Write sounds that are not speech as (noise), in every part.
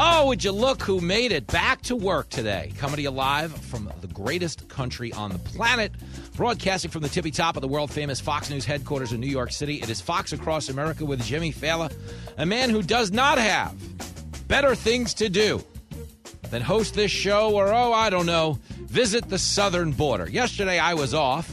Oh, would you look who made it back to work today? Coming to you live from the greatest country on the planet, broadcasting from the tippy top of the world famous Fox News headquarters in New York City. It is Fox Across America with Jimmy Failla, a man who does not have better things to do than host this show or, oh, I don't know, visit the southern border. Yesterday I was off.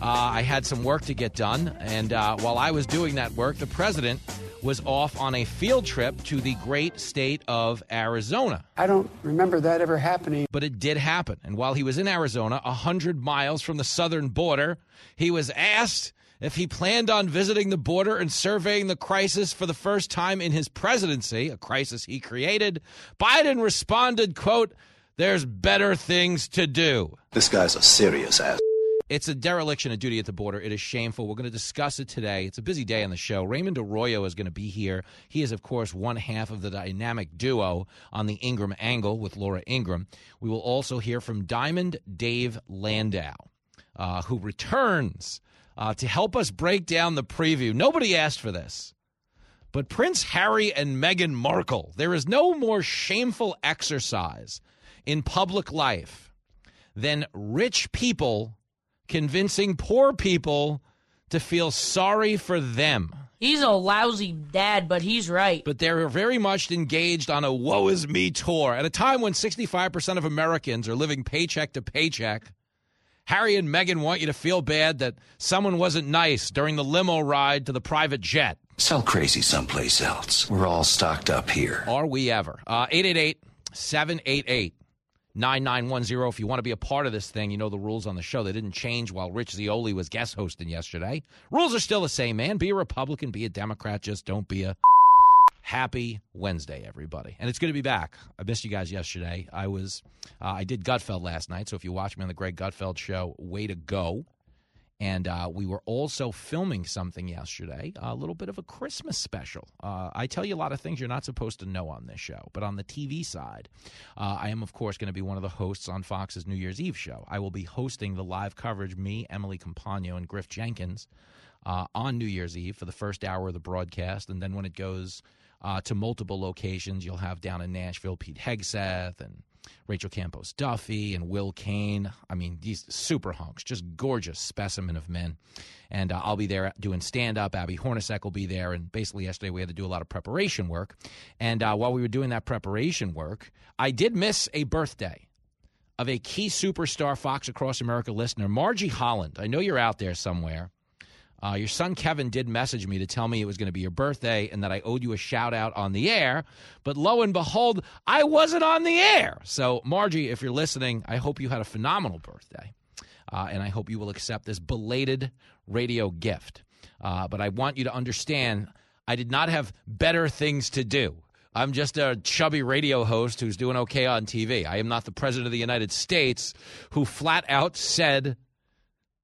Uh, I had some work to get done, and uh, while I was doing that work, the president was off on a field trip to the great state of Arizona. I don't remember that ever happening. But it did happen. And while he was in Arizona, 100 miles from the southern border, he was asked if he planned on visiting the border and surveying the crisis for the first time in his presidency, a crisis he created. Biden responded, quote, there's better things to do. This guy's a serious ass. It's a dereliction of duty at the border. It is shameful. We're going to discuss it today. It's a busy day on the show. Raymond Arroyo is going to be here. He is, of course, one half of the dynamic duo on the Ingraham Angle with Laura Ingraham. We will also hear from Diamond Dave Landau, uh, who returns uh, to help us break down the preview. Nobody asked for this. But Prince Harry and Meghan Markle, there is no more shameful exercise in public life than rich people convincing poor people to feel sorry for them. He's a lousy dad, but he's right. But they're very much engaged on a woe is me tour at a time when 65% of Americans are living paycheck to paycheck. Harry and Meghan want you to feel bad that someone wasn't nice during the limo ride to the private jet. Sell crazy someplace else. We're all stocked up here. Are we ever? Uh, 888 788 9910 if you want to be a part of this thing. You know the rules on the show. They didn't change while Rich Zeoli was guest hosting yesterday. Rules are still the same, man. Be a Republican, be a Democrat, just don't be a happy Wednesday, everybody. And it's good to be back. I missed you guys yesterday. I was uh, I did Gutfeld last night, so if you watch me on the Greg Gutfeld show, way to go. And uh, we were also filming something yesterday, a little bit of a Christmas special. Uh, I tell you a lot of things you're not supposed to know on this show, but on the TV side, uh, I am, of course, going to be one of the hosts on Fox's New Year's Eve show. I will be hosting the live coverage, me, Emily Compagno, and Griff Jenkins uh, on New Year's Eve for the first hour of the broadcast. And then when it goes uh, to multiple locations, you'll have down in Nashville Pete Hegseth and Rachel Campos Duffy and Will Cain. I mean, these super hunks, just gorgeous specimen of men. And uh, I'll be there doing stand up. Abby Hornacek will be there. And basically, yesterday we had to do a lot of preparation work. And uh, while we were doing that preparation work, I did miss a birthday of a key superstar Fox Across America listener, Margie Holland. I know you're out there somewhere. Uh, your son Kevin did message me to tell me it was going to be your birthday and that I owed you a shout out on the air. But lo and behold, I wasn't on the air. So, Margie, if you're listening, I hope you had a phenomenal birthday. Uh, and I hope you will accept this belated radio gift. Uh, but I want you to understand I did not have better things to do. I'm just a chubby radio host who's doing okay on TV. I am not the president of the United States who flat out said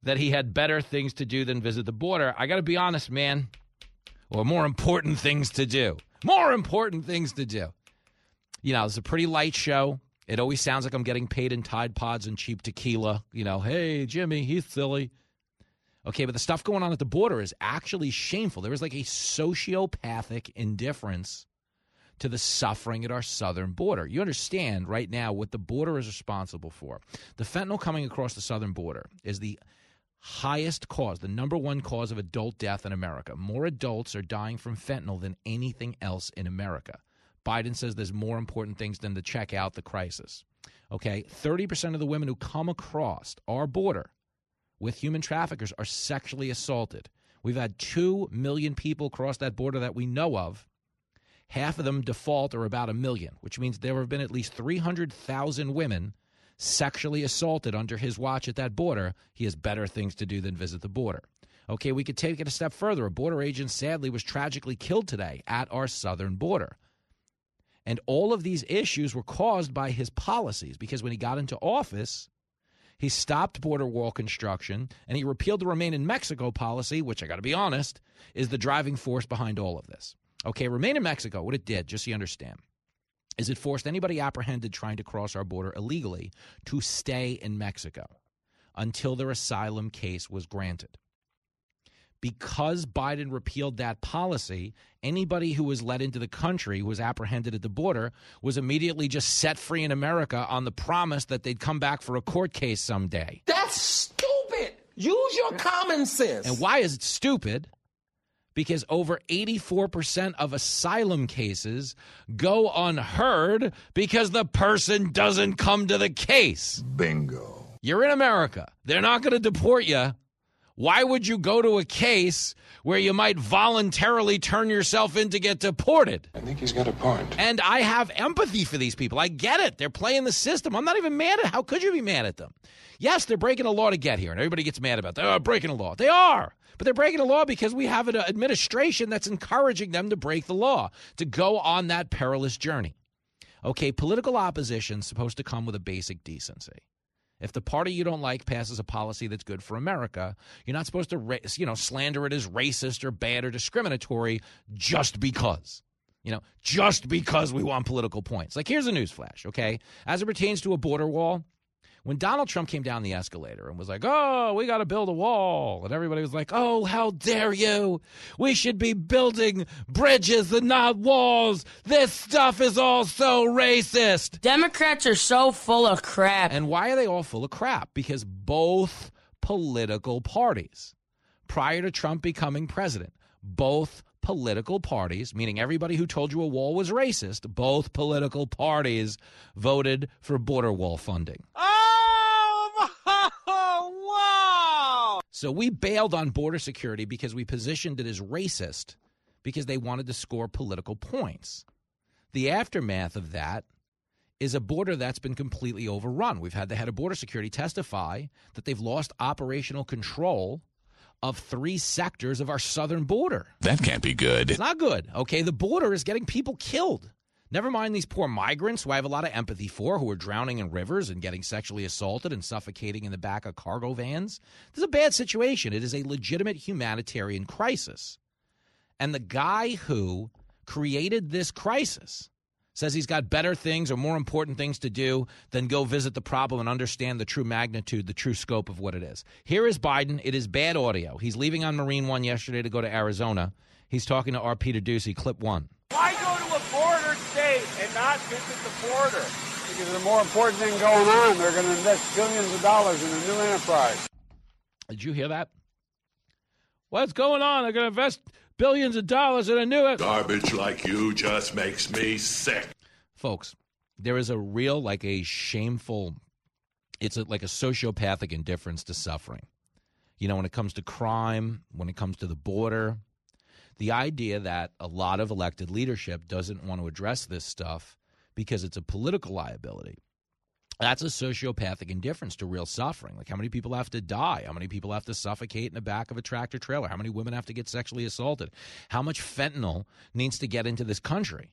that he had better things to do than visit the border. I got to be honest, man, or more important things to do. More important things to do. You know, it's a pretty light show. It always sounds like I'm getting paid in Tide Pods and cheap tequila. You know, hey, Jimmy, he's silly. Okay, but the stuff going on at the border is actually shameful. There is like a sociopathic indifference to the suffering at our southern border. You understand right now what the border is responsible for. The fentanyl coming across the southern border is the highest cause, the number one cause of adult death in America. More adults are dying from fentanyl than anything else in America. Biden says there's more important things than to check out the crisis. Okay, 30% of the women who come across our border with human traffickers are sexually assaulted. We've had 2 million people cross that border that we know of. Half of them default or about a million, which means there have been at least 300,000 women sexually assaulted under his watch at that border, he has better things to do than visit the border. Okay, we could take it a step further. A border agent sadly was tragically killed today at our southern border. And all of these issues were caused by his policies because when he got into office, He stopped border wall construction, and he repealed the Remain in Mexico policy, which I got to be honest, is the driving force behind all of this. Okay, Remain in Mexico, what it did, just so you understand, is it forced anybody apprehended trying to cross our border illegally to stay in Mexico until their asylum case was granted. Because Biden repealed that policy, anybody who was let into the country who was apprehended at the border was immediately just set free in America on the promise that they'd come back for a court case someday. That's stupid. Use your common sense. And why is it stupid? Because over 84% of asylum cases go unheard because the person doesn't come to the case. Bingo. You're in America. They're not going to deport you. Why would you go to a case where you might voluntarily turn yourself in to get deported? I think he's got a point. And I have empathy for these people. I get it. They're playing the system. I'm not even mad at how could you be mad at them? Yes, they're breaking a law to get here, and everybody gets mad about that. Oh, breaking a law. They are. But they're breaking the law because we have an administration that's encouraging them to break the law, to go on that perilous journey. Okay, political opposition is supposed to come with a basic decency. If the party you don't like passes a policy that's good for America, you're not supposed to, you know, slander it as racist or bad or discriminatory just because. You know, just because we want political points. Like, here's a newsflash, okay? As it pertains to a border wall, when Donald Trump came down the escalator and was like, oh, we got to build a wall, and everybody was like, oh, how dare you? We should be building bridges and not walls. This stuff is all so racist. Democrats are so full of crap. And why are they all full of crap? Because both political parties, prior to Trump becoming president, both political parties, meaning everybody who told you a wall was racist, both political parties voted for border wall funding. Oh, (laughs) wow! So we bailed on border security because we positioned it as racist because they wanted to score political points. The aftermath of that is a border that's been completely overrun. We've had the head of border security testify that they've lost operational control of three sectors of our southern border. That can't be good. It's not good. Okay, the border is getting people killed. Never mind these poor migrants who I have a lot of empathy for, who are drowning in rivers and getting sexually assaulted and suffocating in the back of cargo vans. This is a bad situation. It is a legitimate humanitarian crisis. And the guy who created this crisis says he's got better things or more important things to do than go visit the problem and understand the true magnitude, the true scope of what it is. Here is Biden. It is bad audio. He's leaving on Marine One yesterday to go to Arizona. He's talking to R. Peter Doocy, clip one. Why go to a border state and not visit the border? Because there's a more important thing going on. They're going to invest billions of dollars in a new enterprise. Did you hear that? What's going on? They're going to invest billions of dollars in a new garbage like you just makes me sick. Folks, there is a real, like a shameful, it's a, like a sociopathic indifference to suffering. You know, when it comes to crime, when it comes to the border, the idea that a lot of elected leadership doesn't want to address this stuff because it's a political liability. That's a sociopathic indifference to real suffering. Like how many people have to die? How many people have to suffocate in the back of a tractor trailer? How many women have to get sexually assaulted? How much fentanyl needs to get into this country?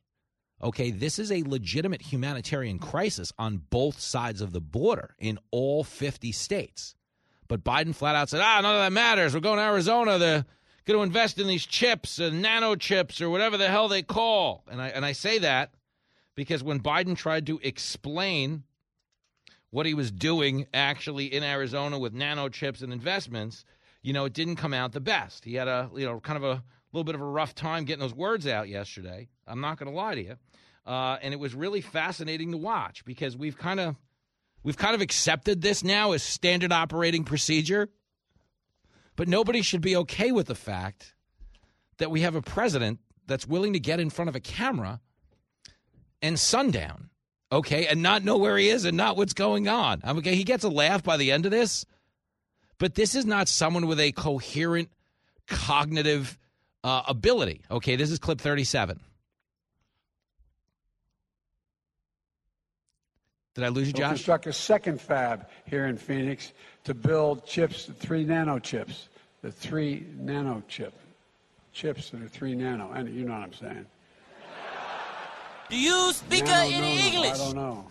Okay, this is a legitimate humanitarian crisis on both sides of the border in all 50 states. But Biden flat out said, ah, none of that matters. We're going to Arizona. They're going to invest in these chips and nano chips or whatever the hell they call. And I, and I say that because when Biden tried to explain what he was doing actually in Arizona with nano chips and investments, you know, it didn't come out the best. He had a, you know, kind of a little bit of a rough time getting those words out yesterday. I'm not going to lie to you. Uh, and it was really fascinating to watch because we've kind of we've kind of accepted this now as standard operating procedure. But nobody should be okay with the fact that we have a president that's willing to get in front of a camera and sundown okay, and not know where he is and not what's going on. I'm okay, he gets a laugh by the end of this, but this is not someone with a coherent cognitive uh, ability. Okay, this is clip 37. Did I lose you, We'll Josh? construct a second fab here in Phoenix to build chips, the three nano chips, the three nano chip, chips that are three nano, and you know what I'm saying. Do you speak Nano, uh, no, any no, English? I don't know.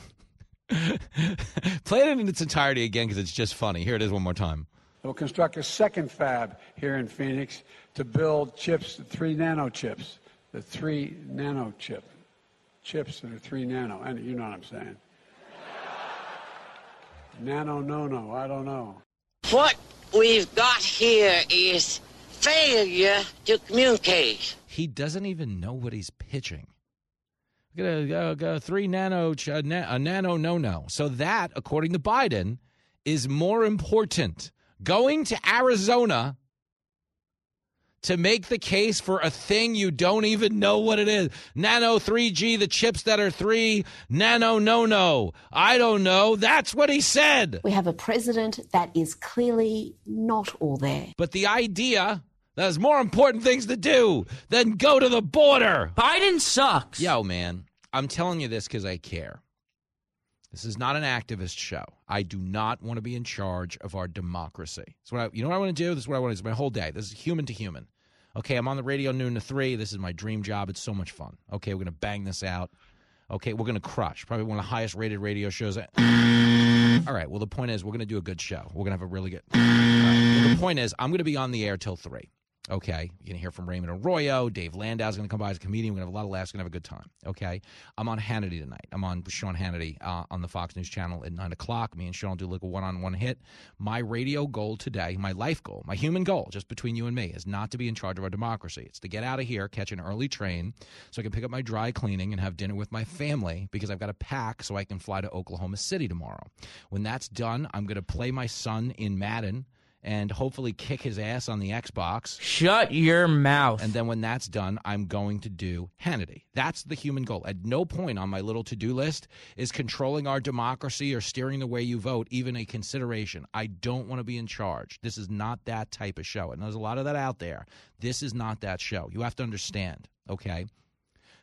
(laughs) Play it in its entirety again because it's just funny. Here it is one more time. We'll construct a second fab here in Phoenix to build chips, three nano chips, the three nano chip, chips that are three nano. And you know what I'm saying. Nano, no, no, I don't know. What we've got here is failure to communicate. He doesn't even know what he's pitching. Got a, a, a three nano, a, a nano, no, no. So that, according to Biden, is more important. Going to Arizona to make the case for a thing you don't even know what it is. Nano 3G, the chips that are three, nano, no, no. I don't know. That's what he said. We have a president that is clearly not all there. But the idea there's more important things to do than go to the border. Biden sucks. Yo, man, I'm telling you this because I care. This is not an activist show. I do not want to be in charge of our democracy. So what I, you know what I want to do? This is what I want to do. My whole day. This is human to human. Okay, I'm on the radio noon to three. This is my dream job. It's so much fun. Okay, we're gonna bang this out. Okay, we're gonna crush. Probably one of the highest rated radio shows. All right. Well, the point is, we're gonna do a good show. We're gonna have a really good. Right. Well, the point is, I'm gonna be on the air till three. Okay, you're gonna hear from Raymond Arroyo. Dave Landau's gonna come by as a comedian. We're gonna have a lot of laughs. We're gonna have a good time. Okay, I'm on Hannity tonight. I'm on Sean Hannity uh, on the Fox News channel at nine o'clock. Me and Sean do like a one-on-one hit. My radio goal today, my life goal, my human goal, just between you and me, is not to be in charge of our democracy. It's to get out of here, catch an early train, so I can pick up my dry cleaning and have dinner with my family because I've got to pack so I can fly to Oklahoma City tomorrow. When that's done, I'm gonna play my son in Madden and hopefully kick his ass on the Xbox. Shut your mouth. And then when that's done, I'm going to do Hannity. That's the human goal. At no point on my little to do list is controlling our democracy or steering the way you vote even a consideration. I don't want to be in charge. This is not that type of show. And there's a lot of that out there. This is not that show. You have to understand, okay?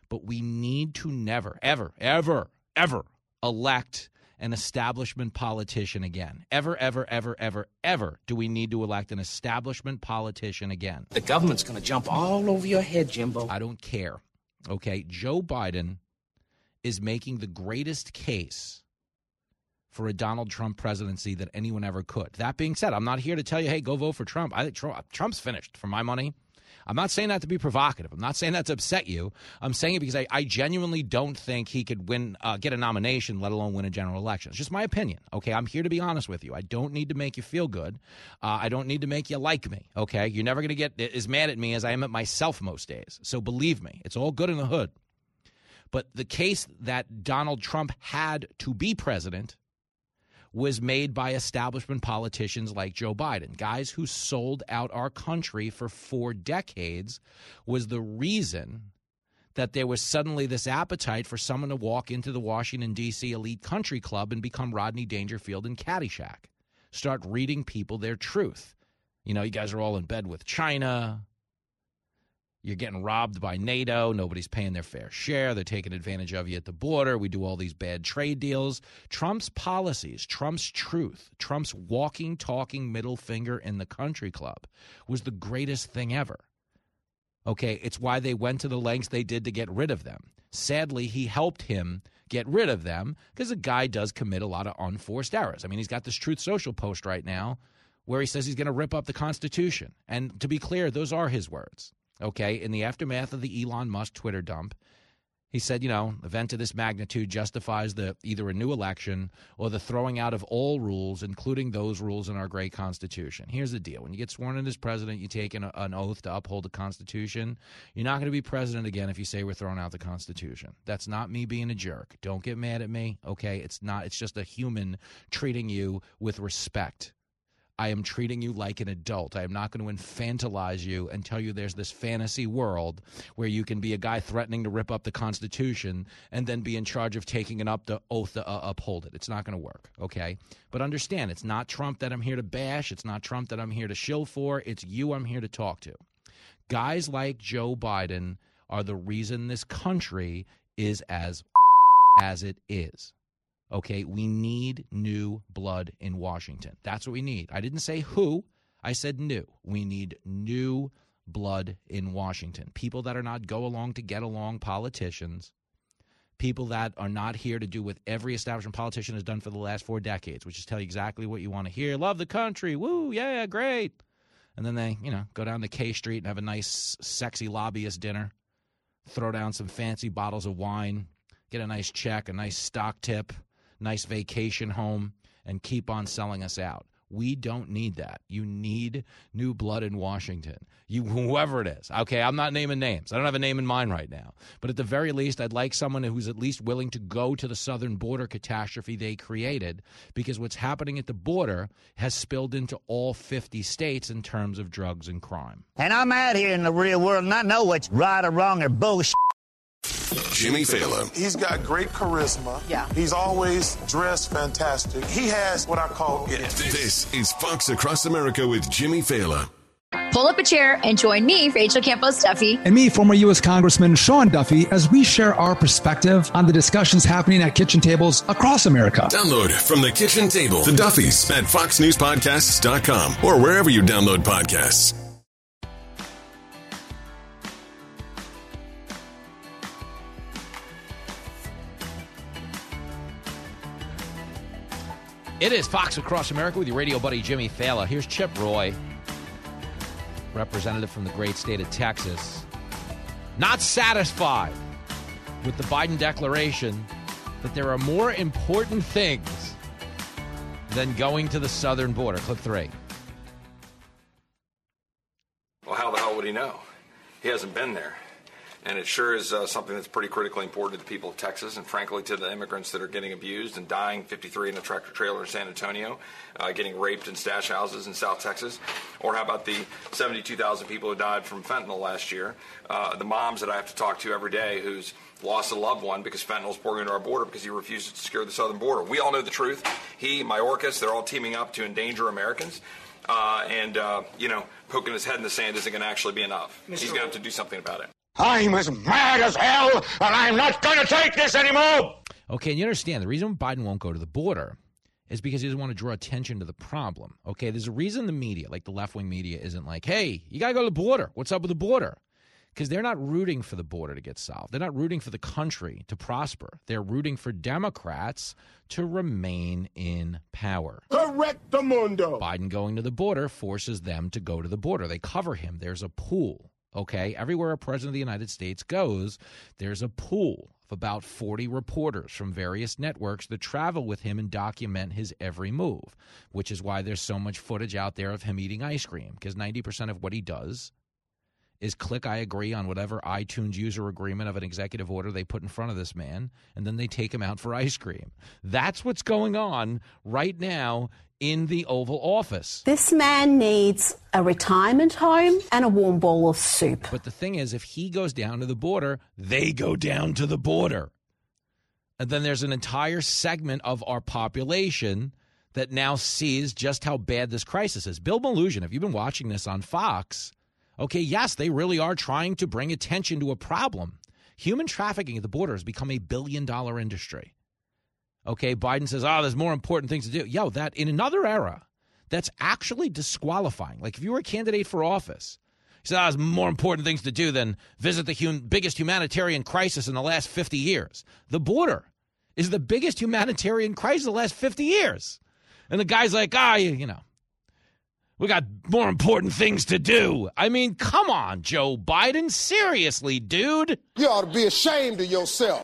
But we need to never, ever, ever, ever elect an establishment politician again. Ever, ever, ever, ever, ever do we need to elect an establishment politician again. The government's going to jump all over your head, Jimbo. I don't care. Okay, Joe Biden is making the greatest case for a Donald Trump presidency that anyone ever could. That being said, I'm not here to tell you, hey, go vote for Trump. I think Trump's finished for my money. I'm not saying that to be provocative. I'm not saying that to upset you. I'm saying it because I, I genuinely don't think he could win, uh, get a nomination, let alone win a general election. It's just my opinion. Okay, I'm here to be honest with you. I don't need to make you feel good. Uh, I don't need to make you like me. Okay, you're never going to get as mad at me as I am at myself most days. So believe me, it's all good in the hood. But the case that Donald Trump had to be president was made by establishment politicians like Joe Biden. Guys who sold out our country for four decades was the reason that there was suddenly this appetite for someone to walk into the Washington, D.C. elite country club and become Rodney Dangerfield and Caddyshack. Start reading people their truth. You know, you guys are all in bed with China. You're getting robbed by NATO. Nobody's paying their fair share. They're taking advantage of you at the border. We do all these bad trade deals. Trump's policies, Trump's truth, Trump's walking, talking middle finger in the country club was the greatest thing ever. Okay, it's why they went to the lengths they did to get rid of them. Sadly, he helped him get rid of them because the guy does commit a lot of unforced errors. I mean, he's got this Truth Social post right now where he says he's going to rip up the Constitution. And to be clear, those are his words okay, in the aftermath of the Elon Musk Twitter dump, he said, you know, event of this magnitude justifies the either a new election or the throwing out of all rules, including those rules in our great Constitution. Here's the deal: when you get sworn in as president, you take an, an oath to uphold the Constitution. You're not going to be president again if you say we're throwing out the Constitution. That's not me being a jerk. Don't get mad at me, okay? It's not. It's just a human treating you with respect. I am treating you like an adult. I am not going to infantilize you and tell you there's this fantasy world where you can be a guy threatening to rip up the Constitution and then be in charge of taking an up the oath to uh, uphold it. It's not going to work, okay? But understand, it's not Trump that I'm here to bash. It's not Trump that I'm here to shill for. It's you I'm here to talk to. Guys like Joe Biden are the reason this country is as (laughs) as it is. Okay, we need new blood in Washington. That's what we need. I didn't say who, I said new. We need new blood in Washington. People that are not go along to get along politicians, people that are not here to do what every establishment politician has done for the last four decades, which is tell you exactly what you want to hear. Love the country. Woo, yeah, great. And then they, you know, go down to K Street and have a nice, sexy lobbyist dinner, throw down some fancy bottles of wine, get a nice check, a nice stock tip, nice vacation home, and keep on selling us out. We don't need that. You need new blood in Washington. You (laughs) whoever it is. Okay, I'm not naming names. I don't have a name in mind right now. But at the very least, I'd like someone who's at least willing to go to the southern border catastrophe they created because what's happening at the border has spilled into all 50 states in terms of drugs and crime. And I'm out here in the real world and I know what's right or wrong or bullshit. Jimmy Failla. He's got great charisma. Yeah. He's always dressed fantastic. He has what I call it. This is Fox Across America with Jimmy Failla. Pull up a chair and join me, Rachel Campos Duffy. And me, former U.S. Congressman Sean Duffy, as we share our perspective on the discussions happening at kitchen tables across America. Download from the kitchen table the Duffys at foxnewspodcasts.com or wherever you download podcasts. It is Fox Across America with your radio buddy Jimmy Failla. Here's Chip Roy, representative from the great state of Texas, not satisfied with the Biden declaration that there are more important things than going to the southern border. Clip three. Well, how the hell would he know? He hasn't been there. And it sure is uh, something that's pretty critically important to the people of Texas and, frankly, to the immigrants that are getting abused and dying 53 in a tractor trailer in San Antonio, uh, getting raped in stash houses in South Texas. Or how about the 72,000 people who died from fentanyl last year? Uh, the moms that I have to talk to every day who's lost a loved one because fentanyl's pouring into our border because he refuses to secure the southern border. We all know the truth. He, Mayorkas, they're all teaming up to endanger Americans. Uh, and, uh, you know, poking his head in the sand isn't going to actually be enough. He's going to have to do something about it. I'm as mad as hell, and I'm not going to take this anymore. Okay, and you understand the reason Biden won't go to the border is because he doesn't want to draw attention to the problem. Okay, there's a reason the media, like the left wing media, isn't like, hey, you got to go to the border. What's up with the border? Because they're not rooting for the border to get solved. They're not rooting for the country to prosper. They're rooting for Democrats to remain in power. Correct the mundo. Biden going to the border forces them to go to the border. They cover him. There's a pool. Okay, everywhere a president of the United States goes, there's a pool of about 40 reporters from various networks that travel with him and document his every move, which is why there's so much footage out there of him eating ice cream, because 90% of what he does is click I agree on whatever iTunes user agreement of an executive order they put in front of this man, and then they take him out for ice cream. That's what's going on right now in the Oval Office. This man needs a retirement home and a warm bowl of soup. But the thing is, if he goes down to the border, they go down to the border. And then there's an entire segment of our population that now sees just how bad this crisis is. Bill Melugin, if you've been watching this on Fox, okay, yes, they really are trying to bring attention to a problem. Human trafficking at the border has become a billion dollar industry. Okay, Biden says, oh, there's more important things to do. Yo, that in another era, that's actually disqualifying. Like if you were a candidate for office, he said, oh, there's more important things to do than visit the hum- biggest humanitarian crisis in the last 50 years. The border is the biggest humanitarian crisis in the last 50 years. And the guy's like, ah, you, you know, we got more important things to do. I mean, come on, Joe Biden. Seriously, dude. You ought to be ashamed of yourself.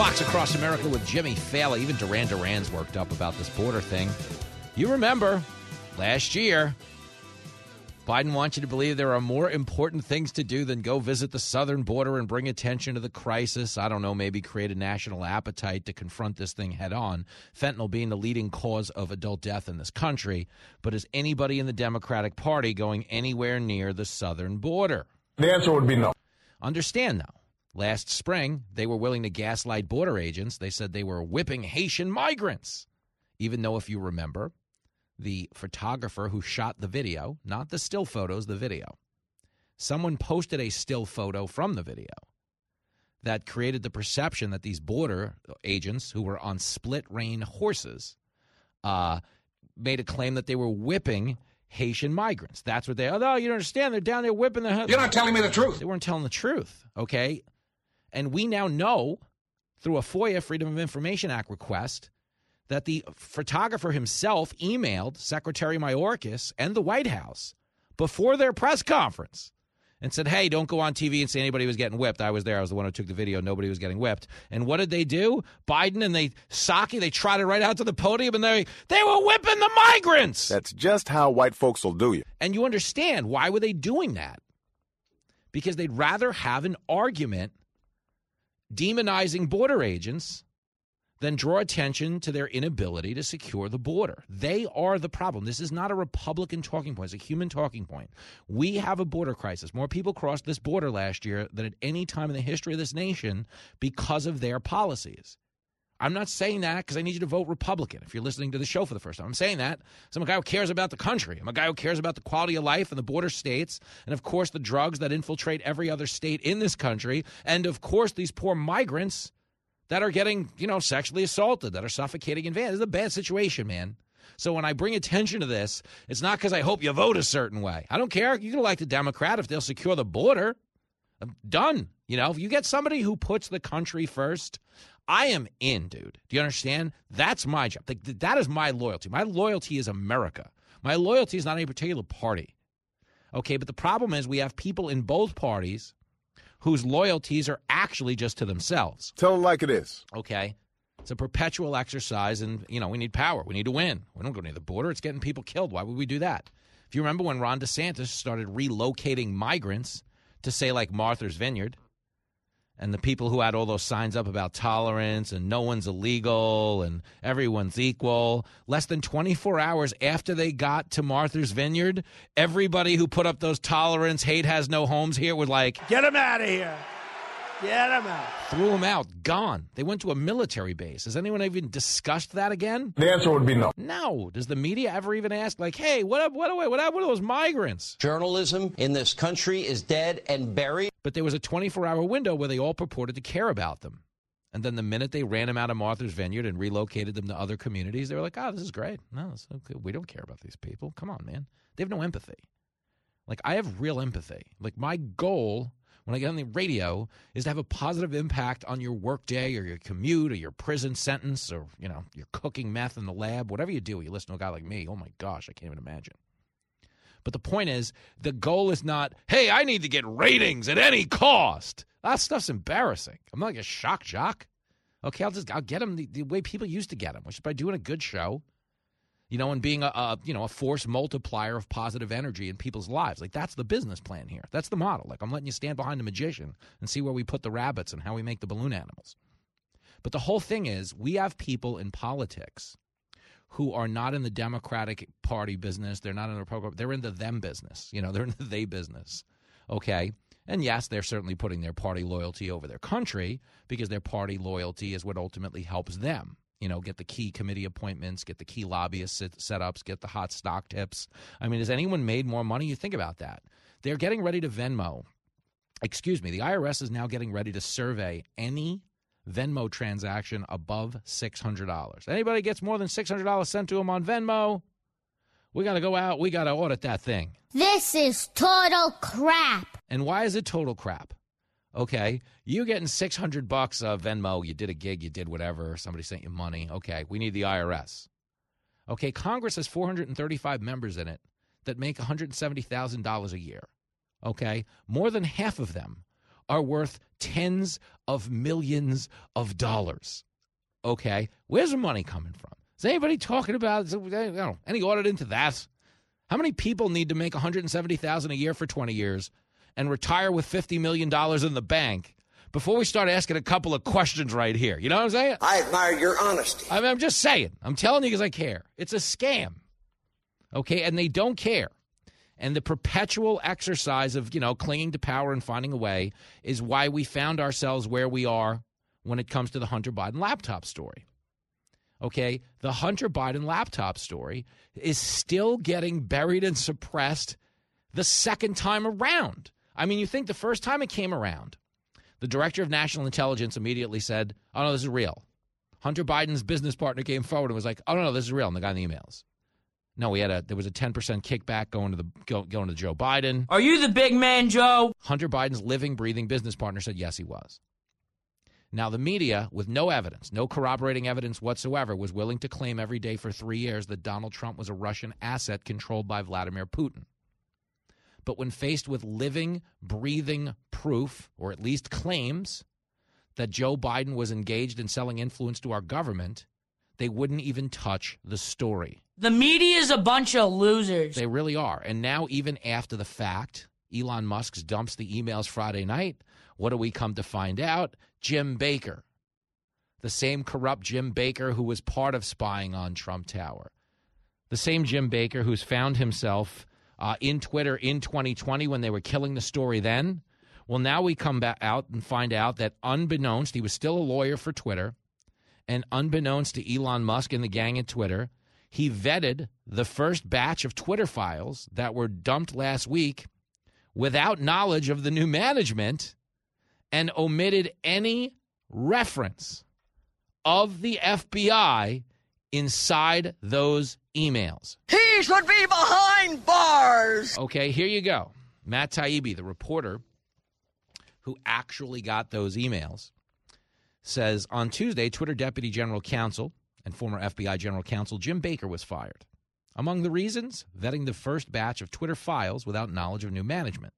Fox Across America with Jimmy Failla. Even Duran Duran's worked up about this border thing. You remember last year, Biden wants you to believe there are more important things to do than go visit the southern border and bring attention to the crisis. I don't know, maybe create a national appetite to confront this thing head on. Fentanyl being the leading cause of adult death in this country. But is anybody in the Democratic Party going anywhere near the southern border? The answer would be no. Understand, though. Last spring, they were willing to gaslight border agents. They said they were whipping Haitian migrants. Even though, if you remember, the photographer who shot the video, not the still photos, the video, someone posted a still photo from the video that created the perception that these border agents who were on split rein horses uh, made a claim that they were whipping Haitian migrants. That's what they. Oh, no, you don't understand. They're down there whipping the. You're not telling me the truth. They weren't telling the truth. Okay, and we now know through a FOIA Freedom of Information Act request that the photographer himself emailed Secretary Mayorkas and the White House before their press conference and said, "Hey, don't go on TV and say anybody was getting whipped. I was there. I was the one who took the video. Nobody was getting whipped." And what did they do? Biden and they Psaki, they trotted right out to the podium and they they were whipping the migrants. That's just how white folks will do you. And you understand why were they doing that? Because they'd rather have an argument demonizing border agents than draw attention to their inability to secure the border. They are the problem. This is not a Republican talking point, it's a human talking point. We have a border crisis. More people crossed this border last year than at any time in the history of this nation because of their policies. I'm not saying that because I need you to vote Republican if you're listening to the show for the first time. I'm saying that I'm a guy who cares about the country. I'm a guy who cares about the quality of life and the border states, and of course, the drugs that infiltrate every other state in this country, and of course, these poor migrants that are getting, you know, sexually assaulted, that are suffocating in vans. It's a bad situation, man. So when I bring attention to this, it's not because I hope you vote a certain way. I don't care. You can elect a Democrat if they'll secure the border. I'm done. You know, if you get somebody who puts the country first, I am in, dude. Do you understand? That's my job. Like, That is my loyalty. My loyalty is America. My loyalty is not any particular party. Okay, but the problem is we have people in both parties whose loyalties are actually just to themselves. Tell them like it is. Okay. It's a perpetual exercise, and, you know, we need power. We need to win. We don't go near the border. It's getting people killed. Why would we do that? If you remember when Ron DeSantis started relocating migrants to, say, like Martha's Vineyard, and the people who had all those signs up about tolerance and no one's illegal and everyone's equal, less than 24 hours after they got to Martha's Vineyard, everybody who put up those tolerance, hate has no homes here was like, Get them out of here. Get him out. threw them out, gone. They went to a military base. Has anyone even discussed that again? The answer would be no. No. Does the media ever even ask, like, hey, what up, what, what, what happened to those migrants? Journalism in this country is dead and buried. But there was a 24 hour window where they all purported to care about them. And then the minute they ran them out of Martha's Vineyard and relocated them to other communities, they were like, oh, this is great. No, it's okay. we don't care about these people. Come on, man. They have no empathy. Like, I have real empathy. Like, my goal when I get on the radio is to have a positive impact on your workday or your commute or your prison sentence or, you know, you're cooking meth in the lab, whatever you do, you listen to a guy like me. Oh my gosh, I can't even imagine. But the point is, the goal is not, hey, I need to get ratings at any cost. That stuff's embarrassing. I'm not like a shock jock. Okay, I'll just I'll get them the, the way people used to get them, which is by doing a good show, you know, and being a, a you know a force multiplier of positive energy in people's lives. Like that's the business plan here. That's the model. Like I'm letting you stand behind the magician and see where we put the rabbits and how we make the balloon animals. But the whole thing is, we have people in politics who are not in the Democratic Party business. They're not in the Republican. They're in the them business. You know, they're in the they business. Okay. And yes, they're certainly putting their party loyalty over their country because their party loyalty is what ultimately helps them you know, get the key committee appointments, get the key lobbyist set- setups, get the hot stock tips. I mean, has anyone made more money? You think about that. They're getting ready to Venmo. Excuse me, the IRS is now getting ready to survey any Venmo transaction above $600. Anybody gets more than $600 sent to them on Venmo, we got to go out, we got to audit that thing. This is total crap. And why is it total crap? Okay, you getting six hundred bucks of Venmo. You did a gig, you did whatever. Somebody sent you money. Okay, we need the IRS. Okay, Congress has four hundred and thirty-five members in it that make one hundred seventy thousand dollars a year. Okay, more than half of them are worth tens of millions of dollars. Okay, where's the money coming from? Is anybody talking about any audit into that? How many people need to make one hundred seventy thousand a year for twenty years and retire with $50 million in the bank before we start asking a couple of questions right here. You know what I'm saying? I admire your honesty. I am just saying. I'm telling you because I care. It's a scam. Okay. And they don't care. And the perpetual exercise of, you know, clinging to power and finding a way is why we found ourselves where we are when it comes to the Hunter Biden laptop story. Okay. The Hunter Biden laptop story is still getting buried and suppressed the second time around. I mean, you think the first time it came around, the director of national intelligence immediately said, "Oh no, this is real." Hunter Biden's business partner came forward and was like, "Oh no, no this is real." And the guy in the emails. No, we had a there was a ten percent kickback going to the go, going to Joe Biden. Are you the big man, Joe? Hunter Biden's living, breathing business partner said yes, he was. Now the media, with no evidence, no corroborating evidence whatsoever, was willing to claim every day for three years that Donald Trump was a Russian asset controlled by Vladimir Putin. But when faced with living, breathing proof, or at least claims, that Joe Biden was engaged in selling influence to our government, they wouldn't even touch the story. The media is a bunch of losers. They really are. And now, even after the fact, Elon Musk dumps the emails Friday night. What do we come to find out? Jim Baker, the same corrupt Jim Baker who was part of spying on Trump Tower, the same Jim Baker who's found himself uh, in Twitter in 2020 when they were killing the story then. Well, now we come back out and find out that unbeknownst, he was still a lawyer for Twitter, and unbeknownst to Elon Musk and the gang at Twitter, he vetted the first batch of Twitter files that were dumped last week without knowledge of the new management and omitted any reference of the FBI inside those emails. He should be behind bars. Okay, here you go. Matt Taibbi, the reporter who actually got those emails, says on Tuesday, Twitter Deputy General Counsel and former FBI General Counsel Jim Baker was fired. Among the reasons, vetting the first batch of Twitter files without knowledge of new management.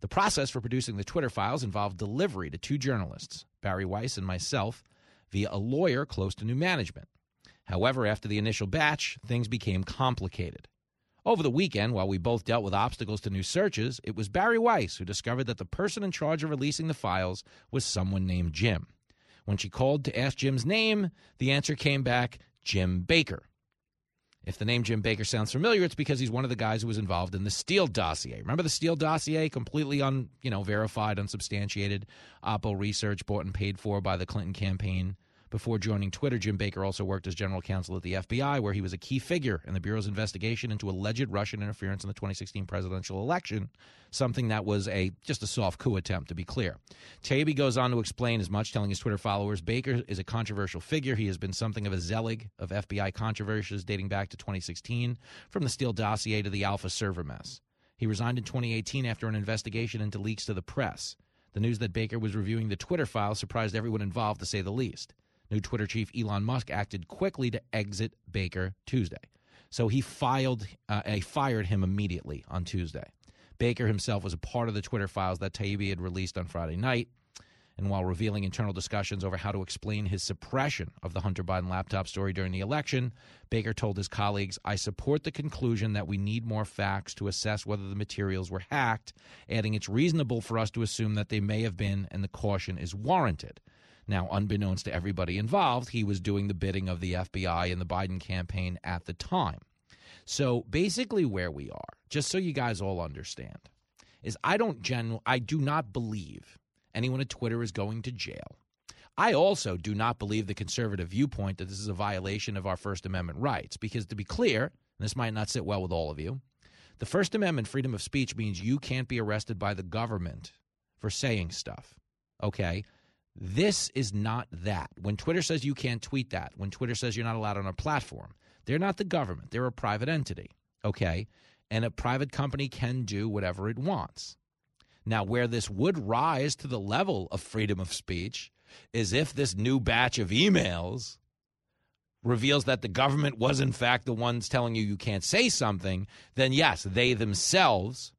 The process for producing the Twitter files involved delivery to two journalists, Bari Weiss and myself, via a lawyer close to new management. However, after the initial batch, things became complicated. Over the weekend, while we both dealt with obstacles to new searches, it was Bari Weiss who discovered that the person in charge of releasing the files was someone named Jim. When she called to ask Jim's name, the answer came back Jim Baker. If the name Jim Baker sounds familiar, it's because he's one of the guys who was involved in the Steele dossier. Remember the Steele dossier, completely un, you know, verified, unsubstantiated, Oppo research bought and paid for by the Clinton campaign. Before joining Twitter, Jim Baker also worked as general counsel at the FBI, where he was a key figure in the Bureau's investigation into alleged Russian interference in the 2016 presidential election, something that was a just a soft coup attempt, to be clear. Taibbi goes on to explain as much, telling his Twitter followers Baker is a controversial figure. He has been something of a zealot of FBI controversies dating back to 2016, from the Steele dossier to the Alfa server mess. He resigned in 2018 after an investigation into leaks to the press. The news that Baker was reviewing the Twitter files surprised everyone involved, to say the least. New Twitter chief Elon Musk acted quickly to exit Baker Tuesday. So he filed, uh, he fired him immediately on Tuesday. Baker himself was a part of the Twitter files that Taibbi had released on Friday night. And while revealing internal discussions over how to explain his suppression of the Hunter Biden laptop story during the election, Baker told his colleagues, I support the conclusion that we need more facts to assess whether the materials were hacked, adding it's reasonable for us to assume that they may have been and the caution is warranted. Now, unbeknownst to everybody involved, he was doing the bidding of the FBI and the Biden campaign at the time. So basically, where we are, just so you guys all understand, is I don't gen I do not believe anyone at Twitter is going to jail. I also do not believe the conservative viewpoint that this is a violation of our First Amendment rights, because to be clear, this might not sit well with all of you, the First Amendment freedom of speech means you can't be arrested by the government for saying stuff. Okay? This is not that. When Twitter says you can't tweet that, when Twitter says you're not allowed on a platform, they're not the government. They're a private entity. Okay? And a private company can do whatever it wants. Now, where this would rise to the level of freedom of speech is if this new batch of emails reveals that the government was, in fact, the ones telling you you can't say something, then yes, they themselves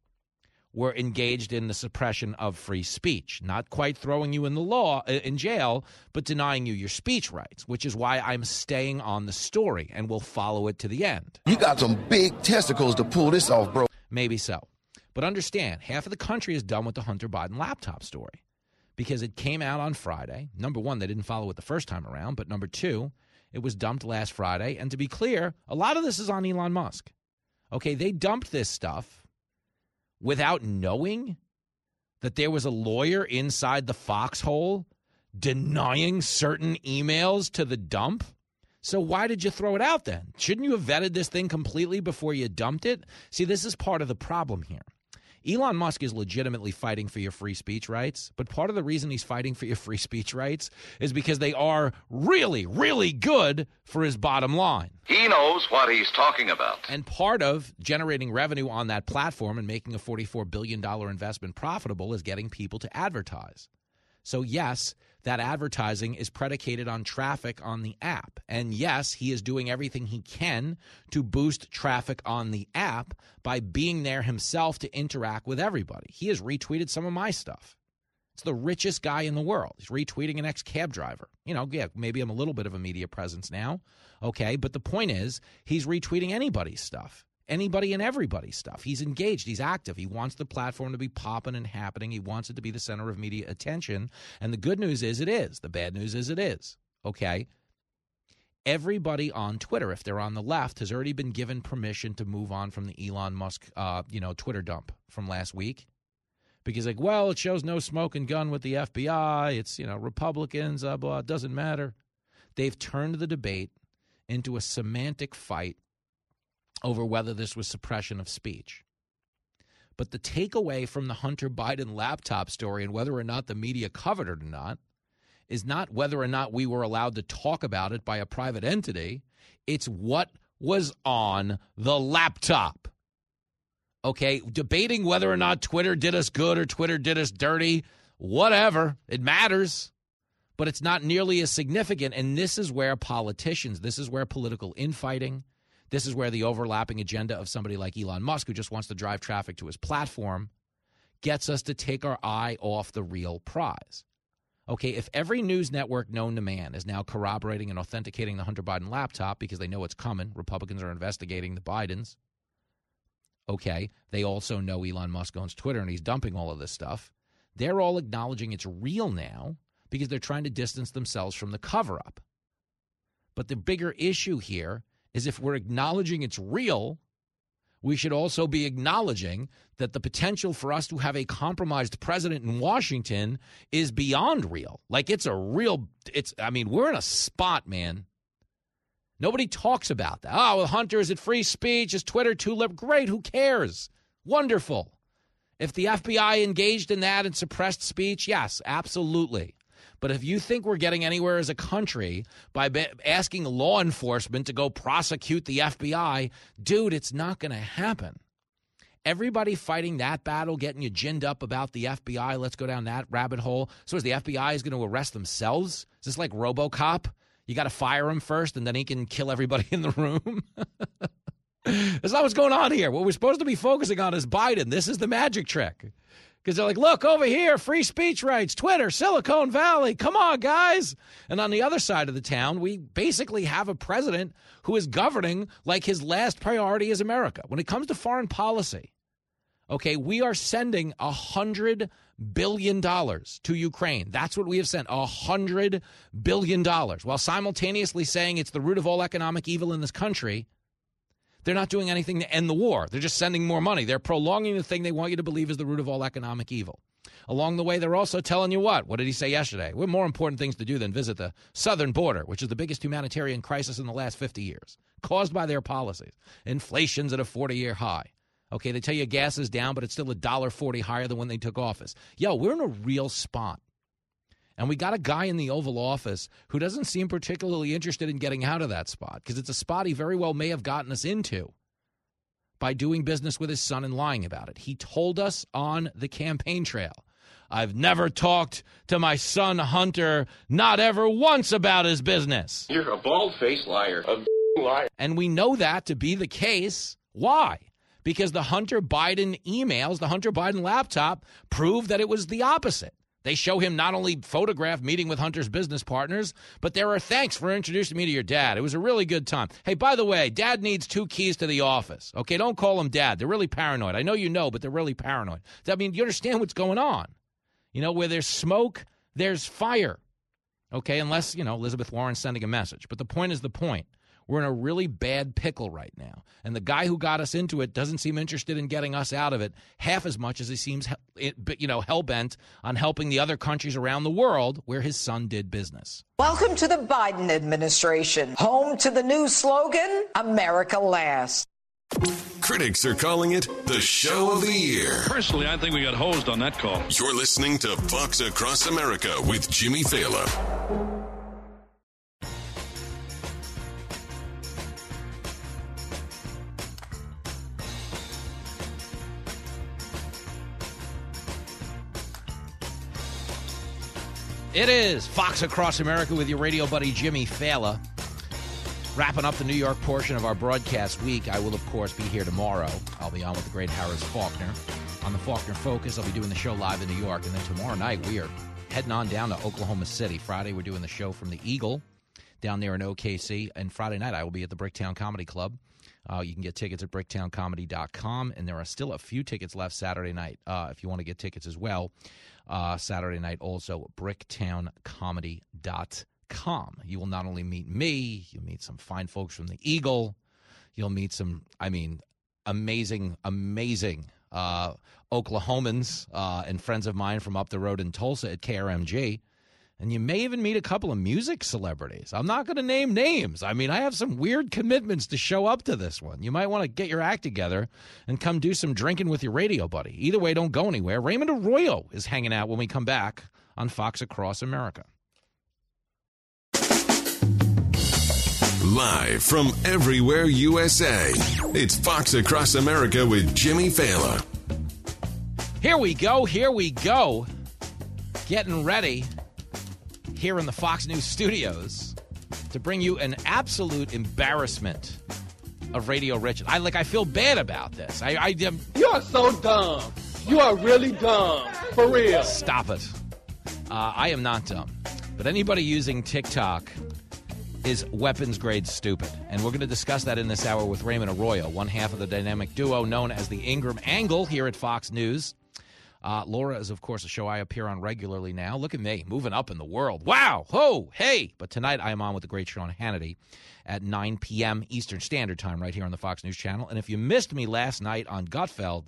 were engaged in the suppression of free speech, not quite throwing you in the law uh, in jail, but denying you your speech rights, which is why I'm staying on the story and will follow it to the end. You got some big testicles to pull this off, bro. Maybe so. But understand, half of the country is done with the Hunter Biden laptop story because it came out on Friday. Number one, they didn't follow it the first time around, but number two, it was dumped last Friday. And to be clear, a lot of this is on Elon Musk. Okay, they dumped this stuff without knowing that there was a lawyer inside the foxhole denying certain emails to the dump? So why did you throw it out then? Shouldn't you have vetted this thing completely before you dumped it? See, this is part of the problem here. Elon Musk is legitimately fighting for your free speech rights, but part of the reason he's fighting for your free speech rights is because they are really, really good for his bottom line. He knows what he's talking about. And part of generating revenue on that platform and making a $44 billion investment profitable is getting people to advertise. So, yes, that advertising is predicated on traffic on the app. And yes, he is doing everything he can to boost traffic on the app by being there himself to interact with everybody. He has retweeted some of my stuff. It's the richest guy in the world. He's retweeting an ex cab driver. You know, yeah, maybe I'm a little bit of a media presence now. Okay. But the point is, he's retweeting anybody's stuff anybody and everybody stuff. He's engaged, he's active. He wants the platform to be popping and happening. He wants it to be the center of media attention. And the good news is it is. The bad news is it is. Okay? Everybody on Twitter, if they're on the left, has already been given permission to move on from the Elon Musk, uh, you know, Twitter dump from last week. Because like, well, it shows no smoke and gun with the FBI. It's you know Republicans, uh, blah. It doesn't matter. They've turned the debate into a semantic fight over whether this was suppression of speech. But the takeaway from the Hunter Biden laptop story and whether or not the media covered it or not is not whether or not we were allowed to talk about it by a private entity. It's what was on the laptop. Okay, debating whether or not Twitter did us good or Twitter did us dirty, whatever, it matters. But it's not nearly as significant. And this is where politicians, this is where political infighting, this is where the overlapping agenda of somebody like Elon Musk, who just wants to drive traffic to his platform, gets us to take our eye off the real prize. Okay, if every news network known to man is now corroborating and authenticating the Hunter Biden laptop because they know it's coming, Republicans are investigating the Bidens. Okay, they also know Elon Musk owns Twitter and he's dumping all of this stuff. They're all acknowledging it's real now because they're trying to distance themselves from the cover up. But the bigger issue here is if we're acknowledging it's real, we should also be acknowledging that the potential for us to have a compromised president in Washington is beyond real. Like it's a real it's I mean, we're in a spot, man. Nobody talks about that. Oh, well, Hunter, is it free speech? Is Twitter too liberal? Great, who cares? Wonderful. If the FBI engaged in that and suppressed speech, yes, absolutely. But if you think we're getting anywhere as a country by asking law enforcement to go prosecute the FBI, dude, it's not going to happen. Everybody fighting that battle, getting you ginned up about the FBI, let's go down that rabbit hole. So is the FBI is going to arrest themselves? Is this like RoboCop? You got to fire him first, and then he can kill everybody in the room. (laughs) That's not what's going on here. What we're supposed to be focusing on is Biden. This is the magic trick. Because they're like, look over here, free speech rights, Twitter, Silicon Valley. Come on, guys. And on the other side of the town, we basically have a president who is governing like his last priority is America. When it comes to foreign policy, okay, we are sending a hundred billion dollars to Ukraine. That's what we have sent, a hundred billion dollars, while simultaneously saying it's the root of all economic evil in this country. They're not doing anything to end the war. They're just sending more money. They're prolonging the thing they want you to believe is the root of all economic evil. Along the way, they're also telling you what? What did he say yesterday? We have more important things to do than visit the southern border, which is the biggest humanitarian crisis in the last 50 years, caused by their policies. Inflation's at a 40 year high. Okay, they tell you gas is down, but it's still a dollar forty higher than when they took office. Yo, we're in a real spot. And we got a guy in the Oval Office who doesn't seem particularly interested in getting out of that spot because it's a spot he very well may have gotten us into by doing business with his son and lying about it. He told us on the campaign trail I've never talked to my son Hunter, not ever once about his business. You're a bald faced liar. A (laughs) liar. And we know that to be the case. Why? Because the Hunter Biden emails, the Hunter Biden laptop, proved that it was the opposite. They show him not only photograph meeting with Hunter's business partners, but there are thanks for introducing me to your dad. It was a really good time. Hey, by the way, dad needs two keys to the office. Okay, don't call him dad. They're really paranoid. I know you know, but they're really paranoid. I mean, you understand what's going on. You know, where there's smoke, there's fire. Okay, unless, you know, Elizabeth Warren's sending a message. But the point is the point. We're in a really bad pickle right now. And the guy who got us into it doesn't seem interested in getting us out of it half as much as he seems, you know, hell bent on helping the other countries around the world where his son did business. Welcome to the Biden administration, home to the new slogan America Last. Critics are calling it the show of the year. Personally, I think we got hosed on that call. You're listening to Fox Across America with Jimmy Failla. It is Fox Across America with your radio buddy Jimmy Failla. Wrapping up the New York portion of our broadcast week, I will, of course, be here tomorrow. I'll be on with the great Harris Faulkner. On the Faulkner Focus, I'll be doing the show live in New York. And then tomorrow night, we are heading on down to Oklahoma City. Friday, we're doing the show from the Eagle down there in OKC. And Friday night, I will be at the Bricktown Comedy Club. Uh, you can get tickets at bricktowncomedy.com. And there are still a few tickets left Saturday night uh, if you want to get tickets as well uh, Saturday night. Also, bricktowncomedy.com. You will not only meet me, you'll meet some fine folks from the Eagle. You'll meet some, I mean, amazing, amazing uh, Oklahomans uh, and friends of mine from up the road in Tulsa at KRMG. And you may even meet a couple of music celebrities. I'm not going to name names. I mean, I have some weird commitments to show up to this one. You might want to get your act together and come do some drinking with your radio buddy. Either way, don't go anywhere. Raymond Arroyo is hanging out when we come back on Fox Across America. Live from everywhere USA, it's Fox Across America with Jimmy Failla. Here we go. Here we go. Getting ready here in the Fox News studios to bring you an absolute embarrassment of Radio Richard. I like. I feel bad about this. I, I am. You are so dumb. You are really dumb. For real. Stop it. Uh, I am not dumb, but anybody using TikTok is weapons grade stupid, and we're going to discuss that in this hour with Raymond Arroyo, one half of the dynamic duo known as the Ingraham Angle here at Fox News. Uh, Laura is, of course, a show I appear on regularly now. Look at me, moving up in the world. Wow. Ho. Hey. But tonight I am on with the great Sean Hannity at 9 p.m. Eastern Standard Time right here on the Fox News Channel. And if you missed me last night on Gutfeld,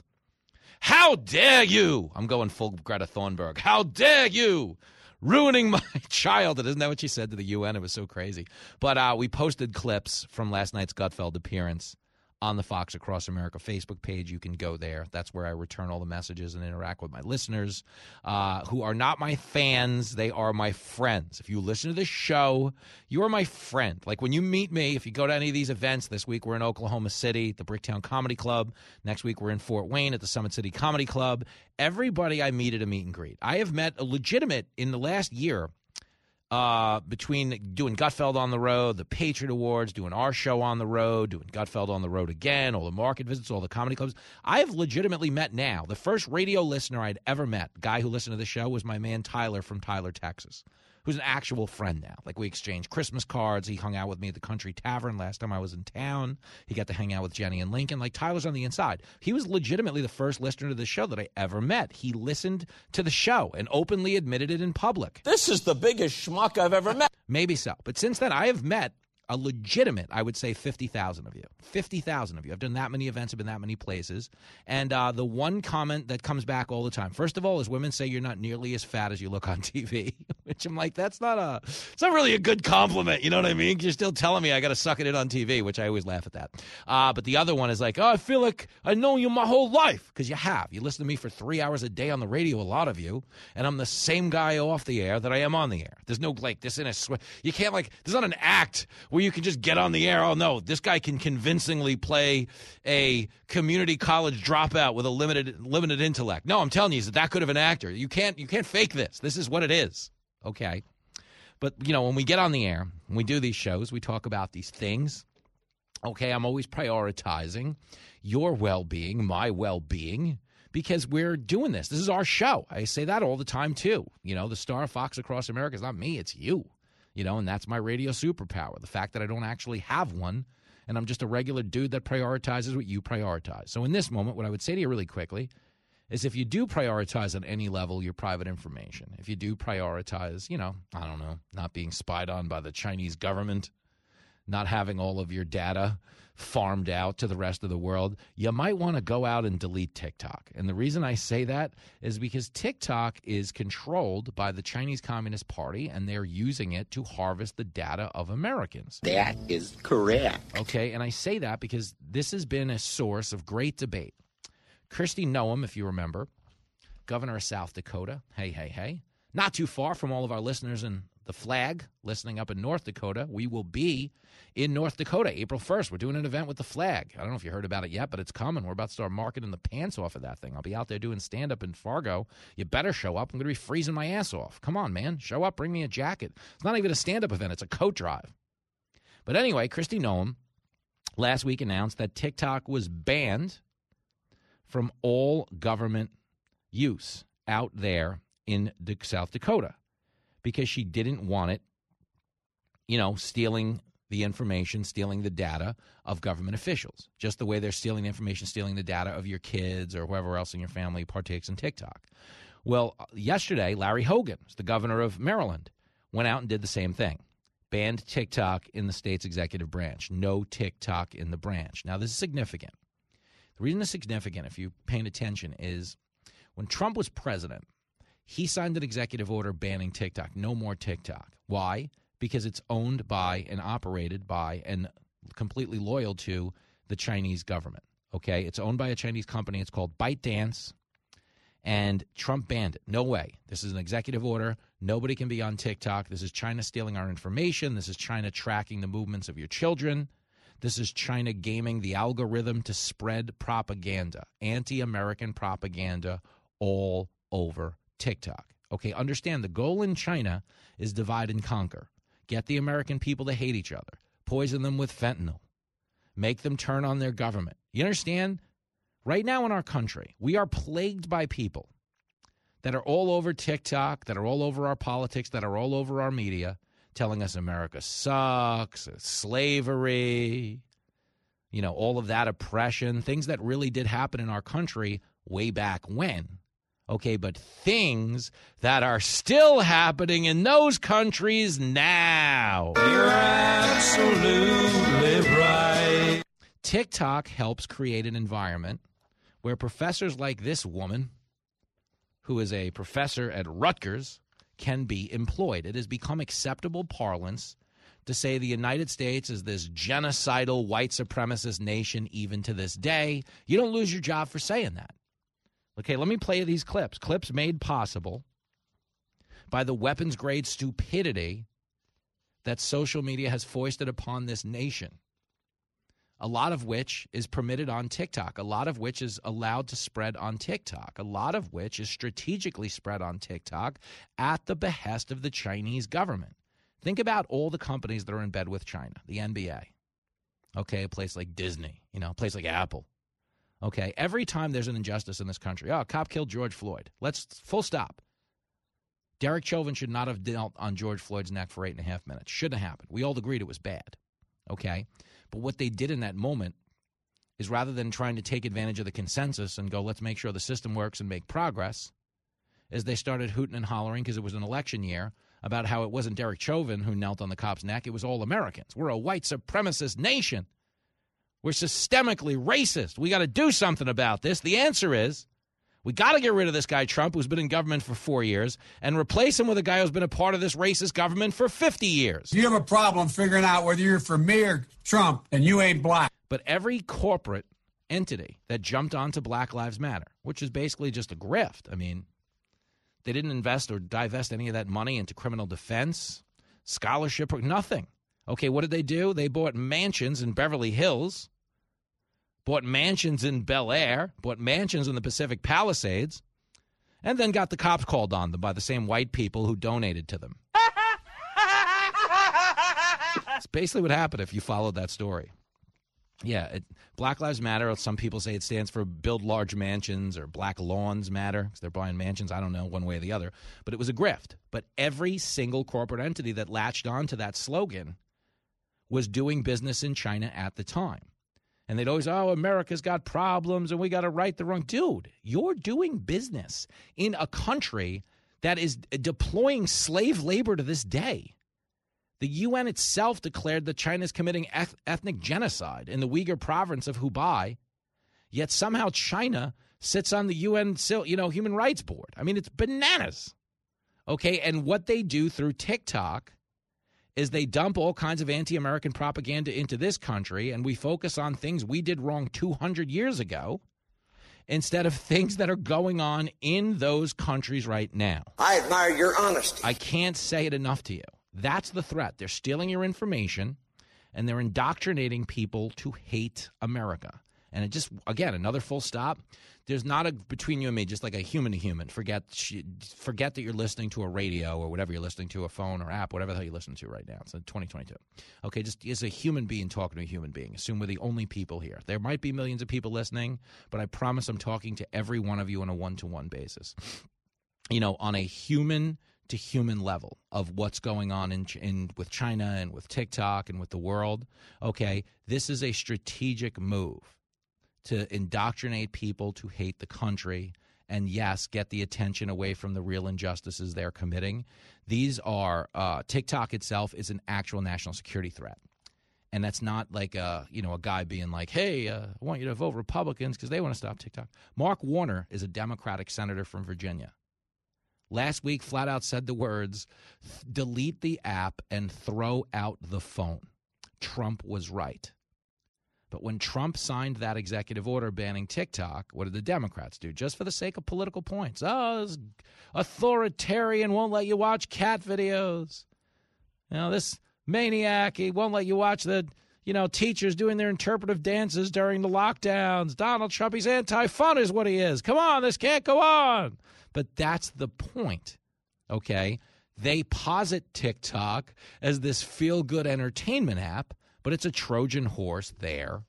how dare you? I'm going full Greta Thunberg. How dare you? Ruining (laughs) my childhood. Isn't that what she said to the UN? It was so crazy. But uh, we posted clips from last night's Gutfeld appearance on the Fox Across America Facebook page. You can go there. That's where I return all the messages and interact with my listeners uh, who are not my fans. They are my friends. If you listen to this show, you are my friend. Like when you meet me, if you go to any of these events, this week we're in Oklahoma City, the Bricktown Comedy Club. Next week we're in Fort Wayne at the Summit City Comedy Club. Everybody I meet at a meet and greet. I have met a legitimate in the last year uh, between doing Gutfeld on the road, the Patriot Awards, doing our show on the road, doing Gutfeld on the road again, all the market visits, all the comedy clubs, I have legitimately met now. The first radio listener I'd ever met, guy who listened to the show, was my man Tyler from Tyler, Texas, who's an actual friend now. Like we exchanged Christmas cards. He hung out with me at the Country Tavern last time I was in town. He got to hang out with Jenny and Lincoln. Like Tyler's on the inside. He was legitimately the first listener to the show that I ever met. He listened to the show and openly admitted it in public. This is the biggest schmuck I've ever met. Maybe so. But since then, I have met a legitimate, I would say, 50,000 of you. 50,000 of you. I've done that many events, I've been that many places. And uh, the one comment that comes back all the time, first of all, is women say you're not nearly as fat as you look on (laughs) TV, which I'm like, that's not a, it's not really a good compliment. You know what I mean? You're still telling me I got to suck it in on TV, which I always laugh at that. Uh, but the other one is like, oh, I feel like I know you my whole life because you have. You listen to me for three hours a day on the radio, a lot of you, and I'm the same guy off the air that I am on the air. There's no like this in a sw- you can't like there's not an act where you can just get on the air. Oh no, this guy can convincingly play a community college dropout with a limited limited intellect. No, I'm telling you, he's that good of an actor. You can't you can't fake this. This is what it is. Okay. But you know, when we get on the air, when we do these shows, we talk about these things. Okay, I'm always prioritizing your well-being, my well-being because we're doing this. This is our show. I say that all the time too. You know, the star of Fox Across America is not me, it's you. You know, and that's my radio superpower. The fact that I don't actually have one and I'm just a regular dude that prioritizes what you prioritize. So in this moment, what I would say to you really quickly is if you do prioritize on any level your private information, if you do prioritize, you know, I don't know, not being spied on by the Chinese government, not having all of your data farmed out to the rest of the world, you might want to go out and delete TikTok. And the reason I say that is because TikTok is controlled by the Chinese Communist Party and they're using it to harvest the data of Americans. That is correct. Okay, and I say that because this has been a source of great debate. Kristi Noem, if you remember, governor of South Dakota, hey, hey, hey, not too far from all of our listeners in the flag listening up in North Dakota. We will be in North Dakota April 1st. We're doing an event with the flag. I don't know if you heard about it yet, but it's coming. We're about to start marketing the pants off of that thing. I'll be out there doing stand up in Fargo. You better show up. I'm going to be freezing my ass off. Come on, man. Show up. Bring me a jacket. It's not even a stand up event, it's a coat drive. But anyway, Kristi Noem last week announced that TikTok was banned from all government use out there in South Dakota because she didn't want it, you know, stealing the information, stealing the data of government officials, just the way they're stealing the information, stealing the data of your kids or whoever else in your family partakes in TikTok. Well, yesterday, Larry Hogan, the governor of Maryland, went out and did the same thing. Banned TikTok in the state's executive branch. No TikTok in the branch. Now, this is significant. The reason it's significant, if you're paying attention, is when Trump was president, he signed an executive order banning TikTok. No more TikTok. Why? Because it's owned by and operated by and completely loyal to the Chinese government. Okay? It's owned by a Chinese company. It's called ByteDance. And Trump banned it. No way. This is an executive order. Nobody can be on TikTok. This is China stealing our information. This is China tracking the movements of your children. This is China gaming the algorithm to spread propaganda, anti American propaganda all over TikTok. Okay, understand the goal in China is divide and conquer. Get the American people to hate each other, poison them with fentanyl, make them turn on their government. You understand? Right now in our country, we are plagued by people that are all over TikTok, that are all over our politics, that are all over our media, telling us America sucks, slavery, you know, all of that oppression, things that really did happen in our country way back when. Okay, but things that are still happening in those countries now. You're absolutely right. TikTok helps create an environment where professors like this woman, who is a professor at Rutgers, can be employed. It has become acceptable parlance to say the United States is this genocidal white supremacist nation even to this day. You don't lose your job for saying that. Okay, let me play these clips. Clips made possible by the weapons grade stupidity that social media has foisted upon this nation. a lot of which is permitted on TikTok, a lot of which is allowed to spread on TikTok, a lot of which is strategically spread on TikTok at the behest of the Chinese government. Think about all the companies that are in bed with China, the NBA, okay, a place like Disney, you know, a place like Apple. Okay, every time there's an injustice in this country, oh, a cop killed George Floyd. Let's full stop. Derek Chauvin should not have dealt on George Floyd's neck for eight and a half minutes. Shouldn't have happened. We all agreed it was bad. Okay. But what they did in that moment is rather than trying to take advantage of the consensus and go, let's make sure the system works and make progress, is they started hooting and hollering because it was an election year about how it wasn't Derek Chauvin who knelt on the cop's neck, it was all Americans. We're a white supremacist nation. We're systemically racist. We got to do something about this. The answer is we got to get rid of this guy, Trump, who's been in government for four years, and replace him with a guy who's been a part of this racist government for 50 years. You have a problem figuring out whether you're for me or Trump, and you ain't black. But every corporate entity that jumped onto Black Lives Matter, which is basically just a grift, I mean, they didn't invest or divest any of that money into criminal defense, scholarship, or nothing. Okay, what did they do? They bought mansions in Beverly Hills bought mansions in Bel Air, bought mansions in the Pacific Palisades, and then got the cops called on them by the same white people who donated to them. (laughs) It's basically what happened if you followed that story. Yeah, it, Black Lives Matter. Some people say it stands for build large mansions or Black Lawns Matter because they're buying mansions. I don't know one way or the other, but it was a grift. But every single corporate entity that latched on to that slogan was doing business in China at the time. And they'd always, oh, America's got problems and we got to right the wrong. Dude, you're doing business in a country that is deploying slave labor to this day. The UN itself declared that China is committing eth- ethnic genocide in the Uyghur province of Hubei, yet somehow China sits on the UN you know, Human Rights Board. I mean, it's bananas. Okay, and what they do through TikTok is they dump all kinds of anti American propaganda into this country and we focus on things we did wrong 200 years ago instead of things that are going on in those countries right now. I admire your honesty. I can't say it enough to you. That's the threat. They're stealing your information and they're indoctrinating people to hate America. And it just, again, another full stop there's not a between you and me, just like a human to human. Forget forget that you're listening to a radio or whatever you're listening to, a phone or app, whatever the hell you're listening to right now. It's 2022. Okay, just as a human being talking to a human being. Assume we're the only people here. There might be millions of people listening, but I promise I'm talking to every one of you on a one to one basis. You know, on a human to human level of what's going on in, in with China and with TikTok and with the world. Okay, this is a strategic move to indoctrinate people to hate the country and yes, get the attention away from the real injustices they're committing. These are uh, TikTok itself is an actual national security threat, and that's not like a you know a guy being like, "Hey, uh, I want you to vote Republicans because they want to stop TikTok." Mark Warner is a Democratic senator from Virginia. Last week, flat out said the words, "Delete the app and throw out the phone." Trump was right. But when Trump signed that executive order banning TikTok, what did the Democrats do? Just for the sake of political points. Oh, authoritarian won't let you watch cat videos. You know, this maniac, he won't let you watch the, you know, teachers doing their interpretive dances during the lockdowns. Donald Trump, he's anti fun, is what he is. Come on, this can't go on. But that's the point, okay? They posit TikTok as this feel good entertainment app but it's a Trojan horse there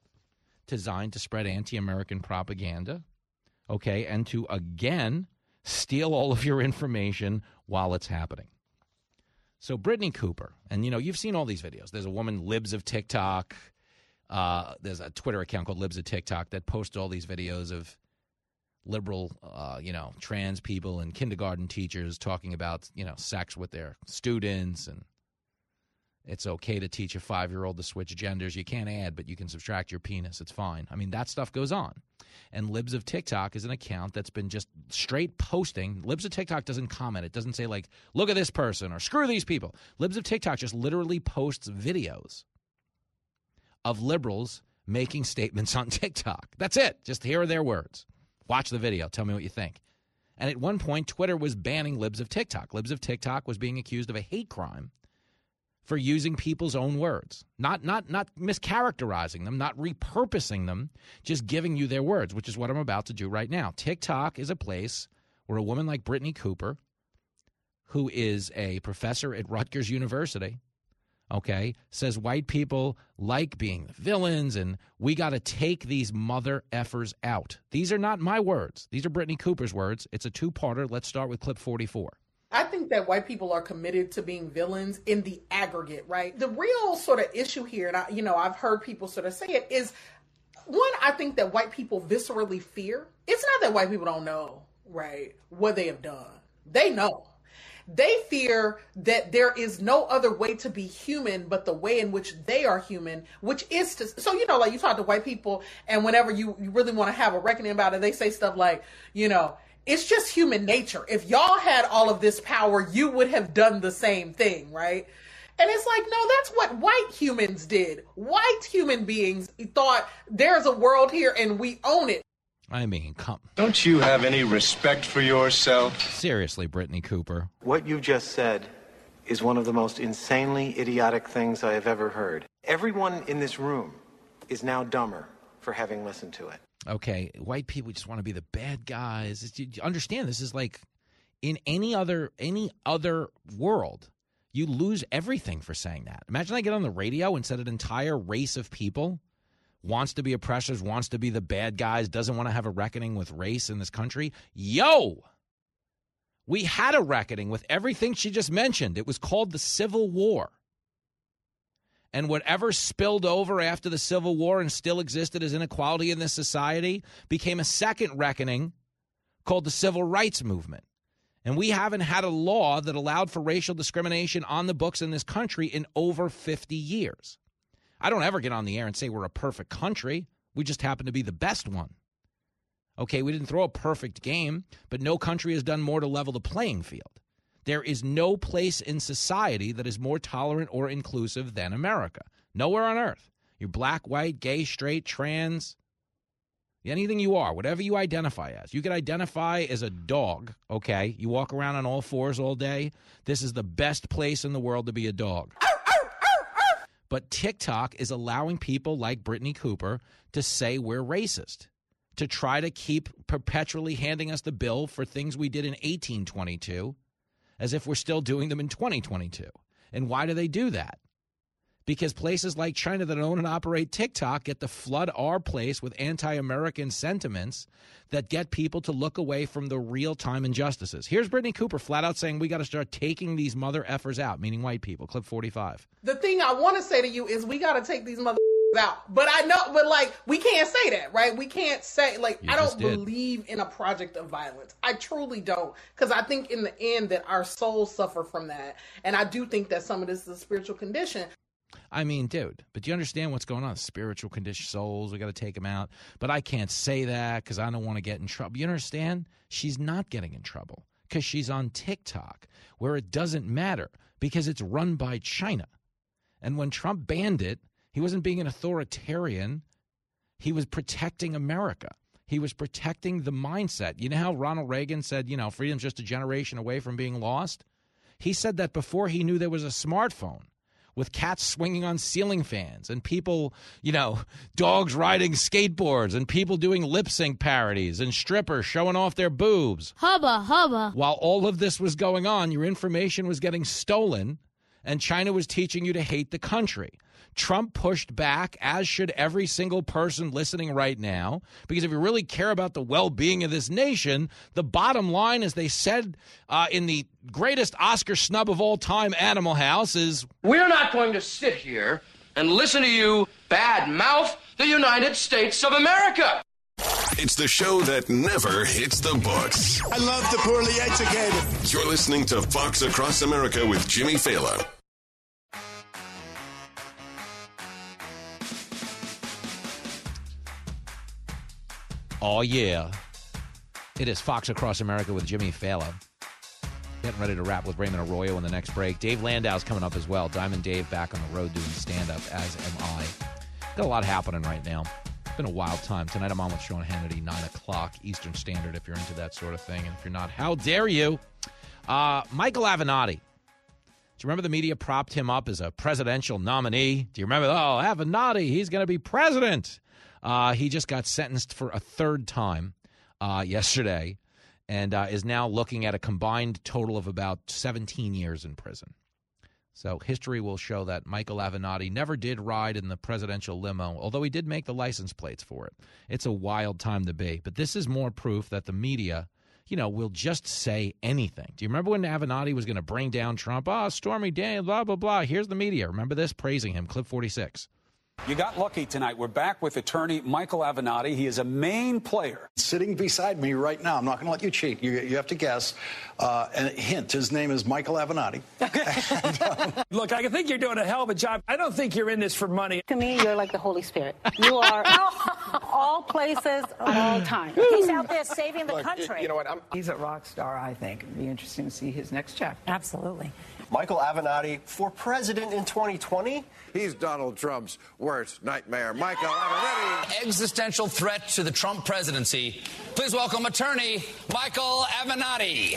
designed to spread anti American propaganda, okay, and to again steal all of your information while it's happening. So, Brittney Cooper, and you know, you've seen all these videos. There's a woman, Libs of TikTok. Uh, there's a Twitter account called Libs of TikTok that posts all these videos of liberal, uh, you know, trans people and kindergarten teachers talking about, you know, sex with their students and it's okay to teach a five year old to switch genders. You can't add, but you can subtract your penis. It's fine. I mean, that stuff goes on. And Libs of TikTok is an account that's been just straight posting. Libs of TikTok doesn't comment. It doesn't say, like, look at this person or screw these people. Libs of TikTok just literally posts videos of liberals making statements on (laughs) TikTok. That's it. Just here are their words. Watch the video. Tell me what you think. And at one point, Twitter was banning Libs of TikTok. Libs of TikTok was being accused of a hate crime for using people's own words, not not not mischaracterizing them, not repurposing them, just giving you their words, which is what I'm about to do right now. TikTok is a place where a woman like Brittney Cooper, who is a professor at Rutgers University, okay, says white people like being the villains and we got to take these mother effers out. These are not my words. These are Brittney Cooper's words. It's a two-parter. Let's start with clip 44. I think that white people are committed to being villains in the aggregate, right? The real sort of issue here, and I, you know, I've heard people sort of say it, is one, I think that white people viscerally fear. It's not that white people don't know, right, what they have done. They know. They fear that there is no other way to be human but the way in which they are human, which is to. So, you know, like you talk to white people, and whenever you, you really want to have a reckoning about it, they say stuff like, you know, it's just human nature. If y'all had all of this power, you would have done the same thing, right? And it's like, no, that's what white humans did. White human beings thought there's a world here and we own it. I mean, come. Don't you have any respect for yourself? Seriously, Brittney Cooper. What you just said is one of the most insanely idiotic things I have ever heard. Everyone in this room is now dumber for having listened to it. Okay, white people just want to be the bad guys. It's, you understand this is like in any other any other world, you lose everything for saying that. Imagine I get on the radio and said an entire race of people wants to be oppressors, wants to be the bad guys, doesn't want to have a reckoning with race in this country. Yo, we had a reckoning with everything she just mentioned. It was called the Civil War. And whatever spilled over after the Civil War and still existed as inequality in this society became a second reckoning called the Civil Rights Movement. And we haven't had a law that allowed for racial discrimination on the books in this country in over 50 years. I don't ever get on the air and say we're a perfect country. We just happen to be the best one. Okay, we didn't throw a perfect game, but no country has done more to level the playing field. There is no place in society that is more tolerant or inclusive than America. Nowhere on earth. You're black, white, gay, straight, trans, anything you are, whatever you identify as. You can identify as a dog, okay? You walk around on all fours all day. This is the best place in the world to be a dog. But TikTok is allowing people like Brittney Cooper to say we're racist, to try to keep perpetually handing us the bill for things we did in 1822 as if we're still doing them in 2022. And why do they do that? Because places like China that own and operate TikTok get to flood our place with anti American sentiments that get people to look away from the real time injustices. Here's Brittney Cooper flat out saying we got to start taking these mother effers out, meaning white people. Clip 45. The thing I want to say to you is we got to take these mother out. But I know, but like, we can't say that, right? We can't say, like, You I don't believe in a project of violence. I truly don't. Because I think in the end that our souls suffer from that. And I do think that some of this is a spiritual condition. I mean, dude, but do you understand what's going on? Spiritual condition souls, we got to take them out. But I can't say that because I don't want to get in trouble. You understand? She's not getting in trouble because she's on TikTok where it doesn't matter because it's run by China. And when Trump banned it, he wasn't being an authoritarian, he was protecting America. He was protecting the mindset. You know how Ronald Reagan said, you know, freedom's just a generation away from being lost? He said that before he knew there was a smartphone with cats swinging on ceiling fans and people, you know, dogs riding skateboards and people doing lip sync parodies and strippers showing off their boobs. Hubba hubba. While all of this was going on, your information was getting stolen and China was teaching you to hate the country. Trump pushed back, as should every single person listening right now, because if you really care about the well being of this nation, the bottom line, as they said uh, in the greatest Oscar snub of all time, Animal House, is We're not going to sit here and listen to you bad mouth the United States of America. It's the show that never hits the books. I love the poorly educated. You're listening to Fox Across America with Jimmy Failla. Oh, yeah. It is Fox Across America with Jimmy Failla. Getting ready to wrap with Raymond Arroyo in the next break. Dave Landau's coming up as well. Diamond Dave back on the road doing stand up, as am I. Got a lot happening right now. It's been a wild time. Tonight I'm on with Sean Hannity, 9 o'clock Eastern Standard, if you're into that sort of thing. And if you're not, how dare you? Uh, Michael Avenatti, Do you remember the media propped him up as a presidential nominee? Do you remember? Oh, Avenatti, he's going to be president. Uh, he just got sentenced for a third time uh, yesterday and uh, is now looking at a combined total of about 17 years in prison. So history will show that Michael Avenatti never did ride in the presidential limo, although he did make the license plates for it. It's a wild time to be. But this is more proof that the media, you know, will just say anything. Do you remember when Avenatti was going to bring down Trump? Ah, oh, Stormy Daniels, blah, blah, blah. Here's the media. Remember this? Praising him. Clip 46. You got lucky tonight. We're back with attorney Michael Avenatti. He is a main player. Sitting beside me right now, I'm not going to let you cheat. You, you have to guess. Uh, and hint, his name is Michael Avenatti. and, (laughs) um... Look, I think you're doing a hell of a job. I don't think you're in this for money. To me, you're like the Holy Spirit. You are (laughs) all places, all time. He's out there saving the Look, country. You know what? I'm... He's a rock star, I think. It'd be interesting to see his next chapter. Absolutely. Michael Avenatti for president in 2020? He's Donald Trump's worst nightmare. Michael Avenatti. Existential threat to the Trump presidency. Please welcome attorney Michael Avenatti.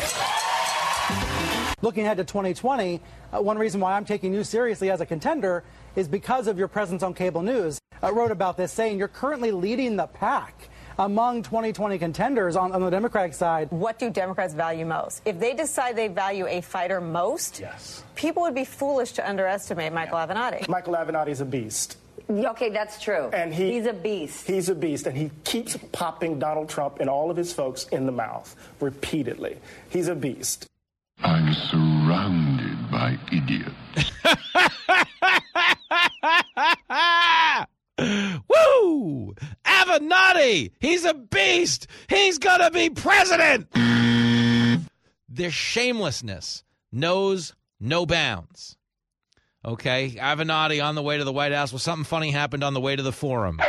Looking ahead to 2020, uh, one reason why I'm taking you seriously as a contender is because of your presence on cable news. I wrote about this saying you're currently leading the pack among 2020 contenders on, on, the Democratic side. What do Democrats value most? If they decide they value a fighter most, yes. people would be foolish to underestimate Michael yeah. Avenatti. Michael Avenatti is a beast. Okay, that's true. And he, he's a beast. He's a beast, and he keeps popping Donald Trump and all of his folks in the mouth repeatedly. He's a beast. I'm surrounded by idiots. (laughs) Woo! Avenatti! He's a beast! He's gonna be president! Their shamelessness knows no bounds. Okay, Avenatti on the way to the White House. Well, something funny happened on the way to the forum.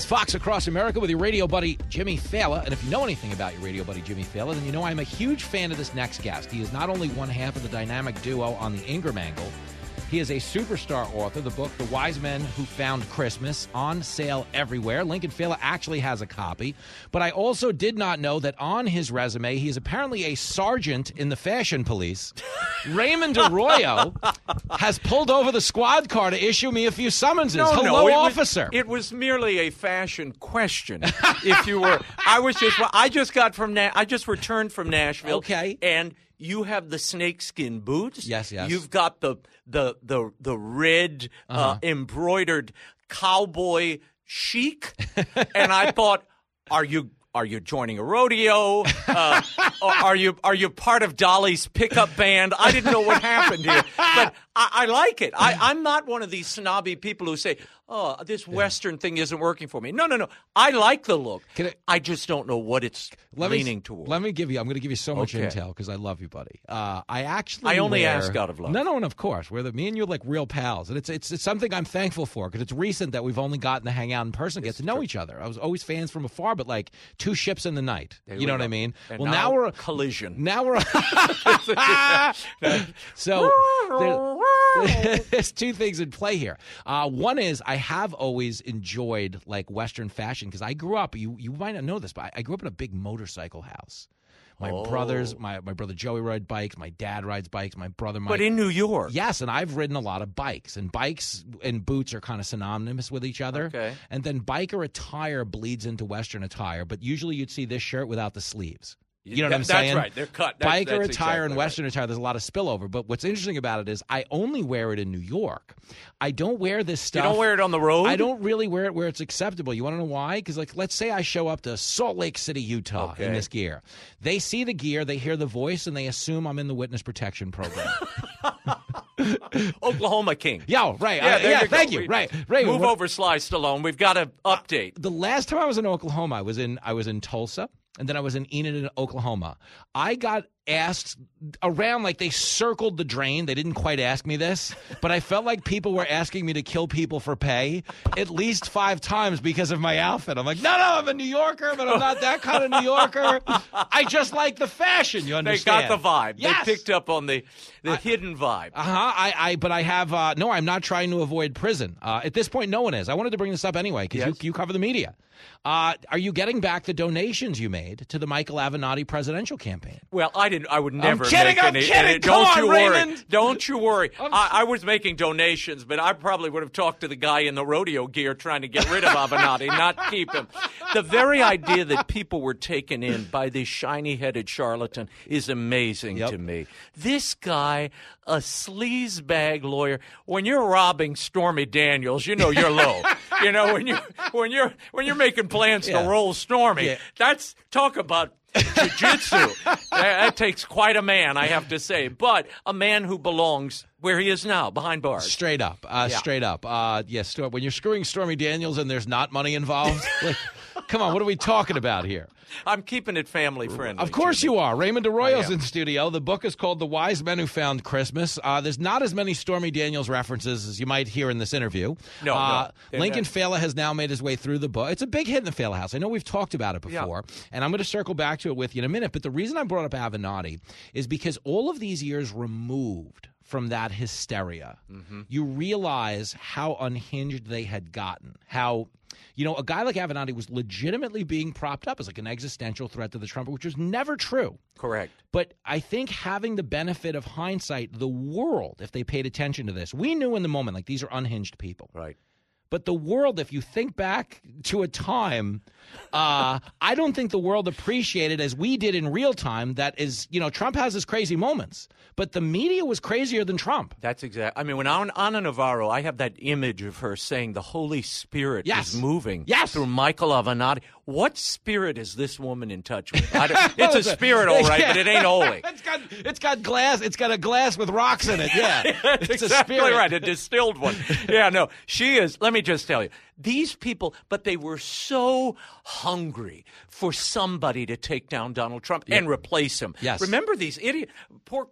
Is Fox Across America with your radio buddy, Jimmy Failla. And if you know anything about your radio buddy, Jimmy Failla, then you know I'm a huge fan of this next guest. He is not only one half of the dynamic duo on the Ingraham Angle, he is a superstar author. The book, The Wise Men Who Found Christmas, on sale everywhere. Lincoln Failla actually has a copy. But I also did not know that on his resume, he is apparently a sergeant in the fashion police. (laughs) Raymond Arroyo has pulled over the squad car to issue me a few summonses. No, Hello, no, it officer. Was, it was merely a fashion question. if you were, I was just, I just got from, Na- I just returned from Nashville. Okay, and you have the snakeskin boots. Yes, yes. You've got the the the the red uh-huh. uh, embroidered cowboy chic, (laughs) and I thought, are you are you joining a rodeo? Uh, (laughs) are you are you part of Dolly's pickup band? I didn't know what happened here, but I, I like it. I, I'm not one of these snobby people who say, "Oh, this Western thing isn't working for me." No, no, no. I like the look. I, I, just don't know what it's leaning me, towards. Let me give you. I'm going to give you so much okay. intel because I love you, buddy. Uh, I actually. I only wear, ask out of love. No, no, and of course, we're the me and you are like real pals, and it's it's it's something I'm thankful for because it's recent that we've only gotten to hang out in person, get to know true. each other. I was always fans from afar, but like two ships in the night. There you know we what I mean? And well, now, now, we're collision. Now we're (laughs) (laughs) so there, there's (laughs) two things in play here. Uh, one is I have always enjoyed like Western fashion because I grew up. You you might not know this, but I, I grew up in a big motorcycle house. My Oh. brothers, my, my brother Joey ride bikes. My dad rides bikes. My brother, Mike. But in New York, Yes, and I've ridden a lot of bikes, and bikes and boots are kind of synonymous with each other. Okay. And then biker attire bleeds into Western attire, but usually you'd see this shirt without the sleeves. You know what I'm That's saying? That's right. They're cut. That's- Biker that's attire and exactly Western attire, there's a lot of spillover. But what's interesting about it is I only wear it in New York. I don't wear this stuff. You don't wear it on the road. I don't really wear it where it's acceptable. You want to know why? Because, like, let's say I show up to Salt Lake City, Utah in this gear. They see the gear, they hear the voice, and they assume I'm in the witness protection program. (laughs) (laughs) Oklahoma King. yeah, right. Yeah, Uh, there yeah you thank you. We- Right, right. Move What- over, Sly Stallone. We've got to update. the last time I was in Oklahoma, I was in I was in Tulsa, and then I was in Enid, Oklahoma. I got asked around, like they circled the drain. They didn't quite ask me this, (laughs) but I felt like people were asking me to kill people for pay at least five times because of my outfit. I'm like, no, no, I'm a New Yorker, but I'm not that kind of New Yorker. (laughs) I just like the fashion. You understand? They got the vibe. Yes. They picked up on the the hidden vibe. Uh huh. I, I, but I have uh, no. I'm not trying to avoid prison. Uh, at this point, no one is. I wanted to bring this up anyway because you, you cover the media. Uh, are you getting back the donations you made to the Michael Avenatti presidential campaign? Well, I didn't. I would never. kidding, Make I'm any, kidding. any- Come don't on, you Raymond. worry. Don't you worry. I, I was making donations, but I probably would have talked to the guy in the rodeo gear trying to get rid of Avenatti, (laughs) not keep him. The very idea that people were taken in by this shiny-headed charlatan is amazing to me. This guy, a sleazebag lawyer. When you're robbing Stormy Daniels, you know you're low. (laughs) you know when you when you're when you're making plans Yeah. to roll Stormy, Yeah. that's talk about jiu-jitsu. (laughs) that, that takes quite a man, I have to say. But a man who belongs where he is now, behind bars. Straight up, uh, Yeah. straight up. Uh, yes, when you're screwing Stormy Daniels and there's not money involved, (laughs) like, come on, what are we talking about here? I'm keeping it family friendly. Of course Jimmy. you are. Raymond Arroyo's I in studio. The book is called The Wise Men Who Found Christmas. Uh, there's not as many Stormy Daniels references as you might hear in this interview. No, no. uh, They're Lincoln not. Failla has now made his way through the book. It's a big hit in the Failla house. I know we've talked about it Yeah. before, and I'm going to circle back to it with you in a minute. But the reason I brought up Avenatti is because all of these years removed from that hysteria, Mm-hmm. you realize how unhinged they had gotten. How, you know, a guy like Avenatti was legitimately being propped up as like an existential threat to the Trump, which was never true. Correct. But I think having the benefit of hindsight, the world, if they paid attention to this, we knew in the moment, like these are unhinged people. Right. But the world, if you think back to a time, uh, I don't think the world appreciated as we did in real time. That is, you know, Trump has his crazy moments, but the media was crazier than Trump. That's exact. I mean, when Ana, Ana Navarro, I have that image of her saying the Holy Spirit Yes. is moving Yes. through Michael Avenatti. What spirit is this woman in touch with? I don't- it's a (laughs) spirit, all right, but it ain't holy. (laughs) it's got it's got glass. It's got a glass with rocks in it. Yeah, (laughs) That's it's a exactly spirit. right. A distilled one. Yeah, no, she is. Let me just tell you, these people, but they were so hungry for somebody to take down Donald Trump and replace him. Yes. Remember these idiot poor.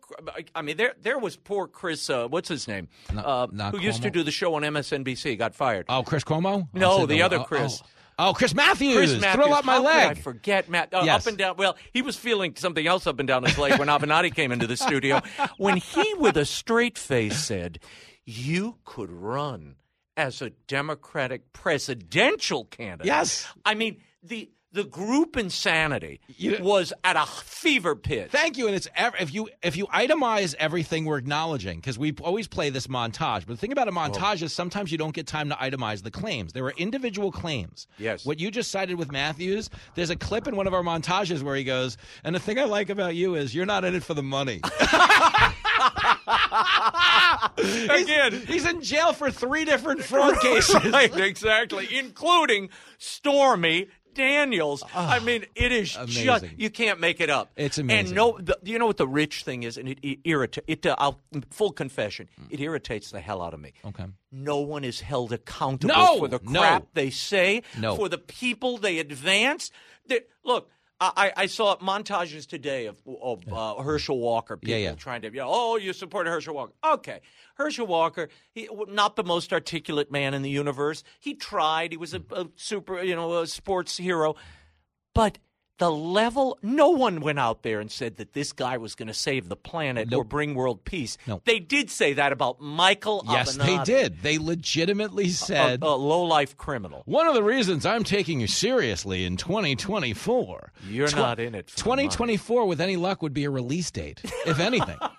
I mean, there there was poor Chris. Uh, what's his name? uh, who used to do the show on MSNBC? Got fired. Oh, Chris Cuomo? No, I'll the other oh, Chris. Oh, oh, Chris Matthews. Chris Matthews. Throw up my leg. I forget Matt. Uh, Yes. Up and down. Well, he was feeling something else up and down his leg when Avenatti came into the studio. (laughs) When he, with a straight face, said, "You could run as a Democratic presidential candidate." Yes. I mean the the group insanity was at a fever pitch. Thank you. And it's if you if you itemize everything we're acknowledging because we always play this montage. But the thing about a montage oh. is sometimes you don't get time to itemize the claims. There were individual claims. Yes. What you just cited with Matthews, there's a clip in one of our montages where he goes, "And the thing I like about you is you're not in it for the money." (laughs) Again, he's in jail for three different fraud (laughs) cases. right, exactly, including Stormy Daniels. I mean, it is just you can't make it up. It's amazing. And no, the, you know what the rich thing is, and it, it irritates. It, uh, I'll, full confession, Mm. it irritates the hell out of me. Okay. No one is held accountable No, for the no. crap they say, No. for the people they advance. They, look. I, I saw montages today of, of uh, Herschel Walker. People Yeah, yeah. trying to, you know, oh, you support Herschel Walker. Okay. Herschel Walker, he, not the most articulate man in the universe. He tried. He was a, a super, you know, a sports hero. But the level, no one went out there and said that this guy was going to save the planet or bring world peace. No. They did say that about Michael yes, they did. They legitimately said A, a low-life criminal. One of the reasons I'm taking you seriously in 2024. You're Tw- not in it for 2024, with any luck, would be a release date, if anything. (laughs)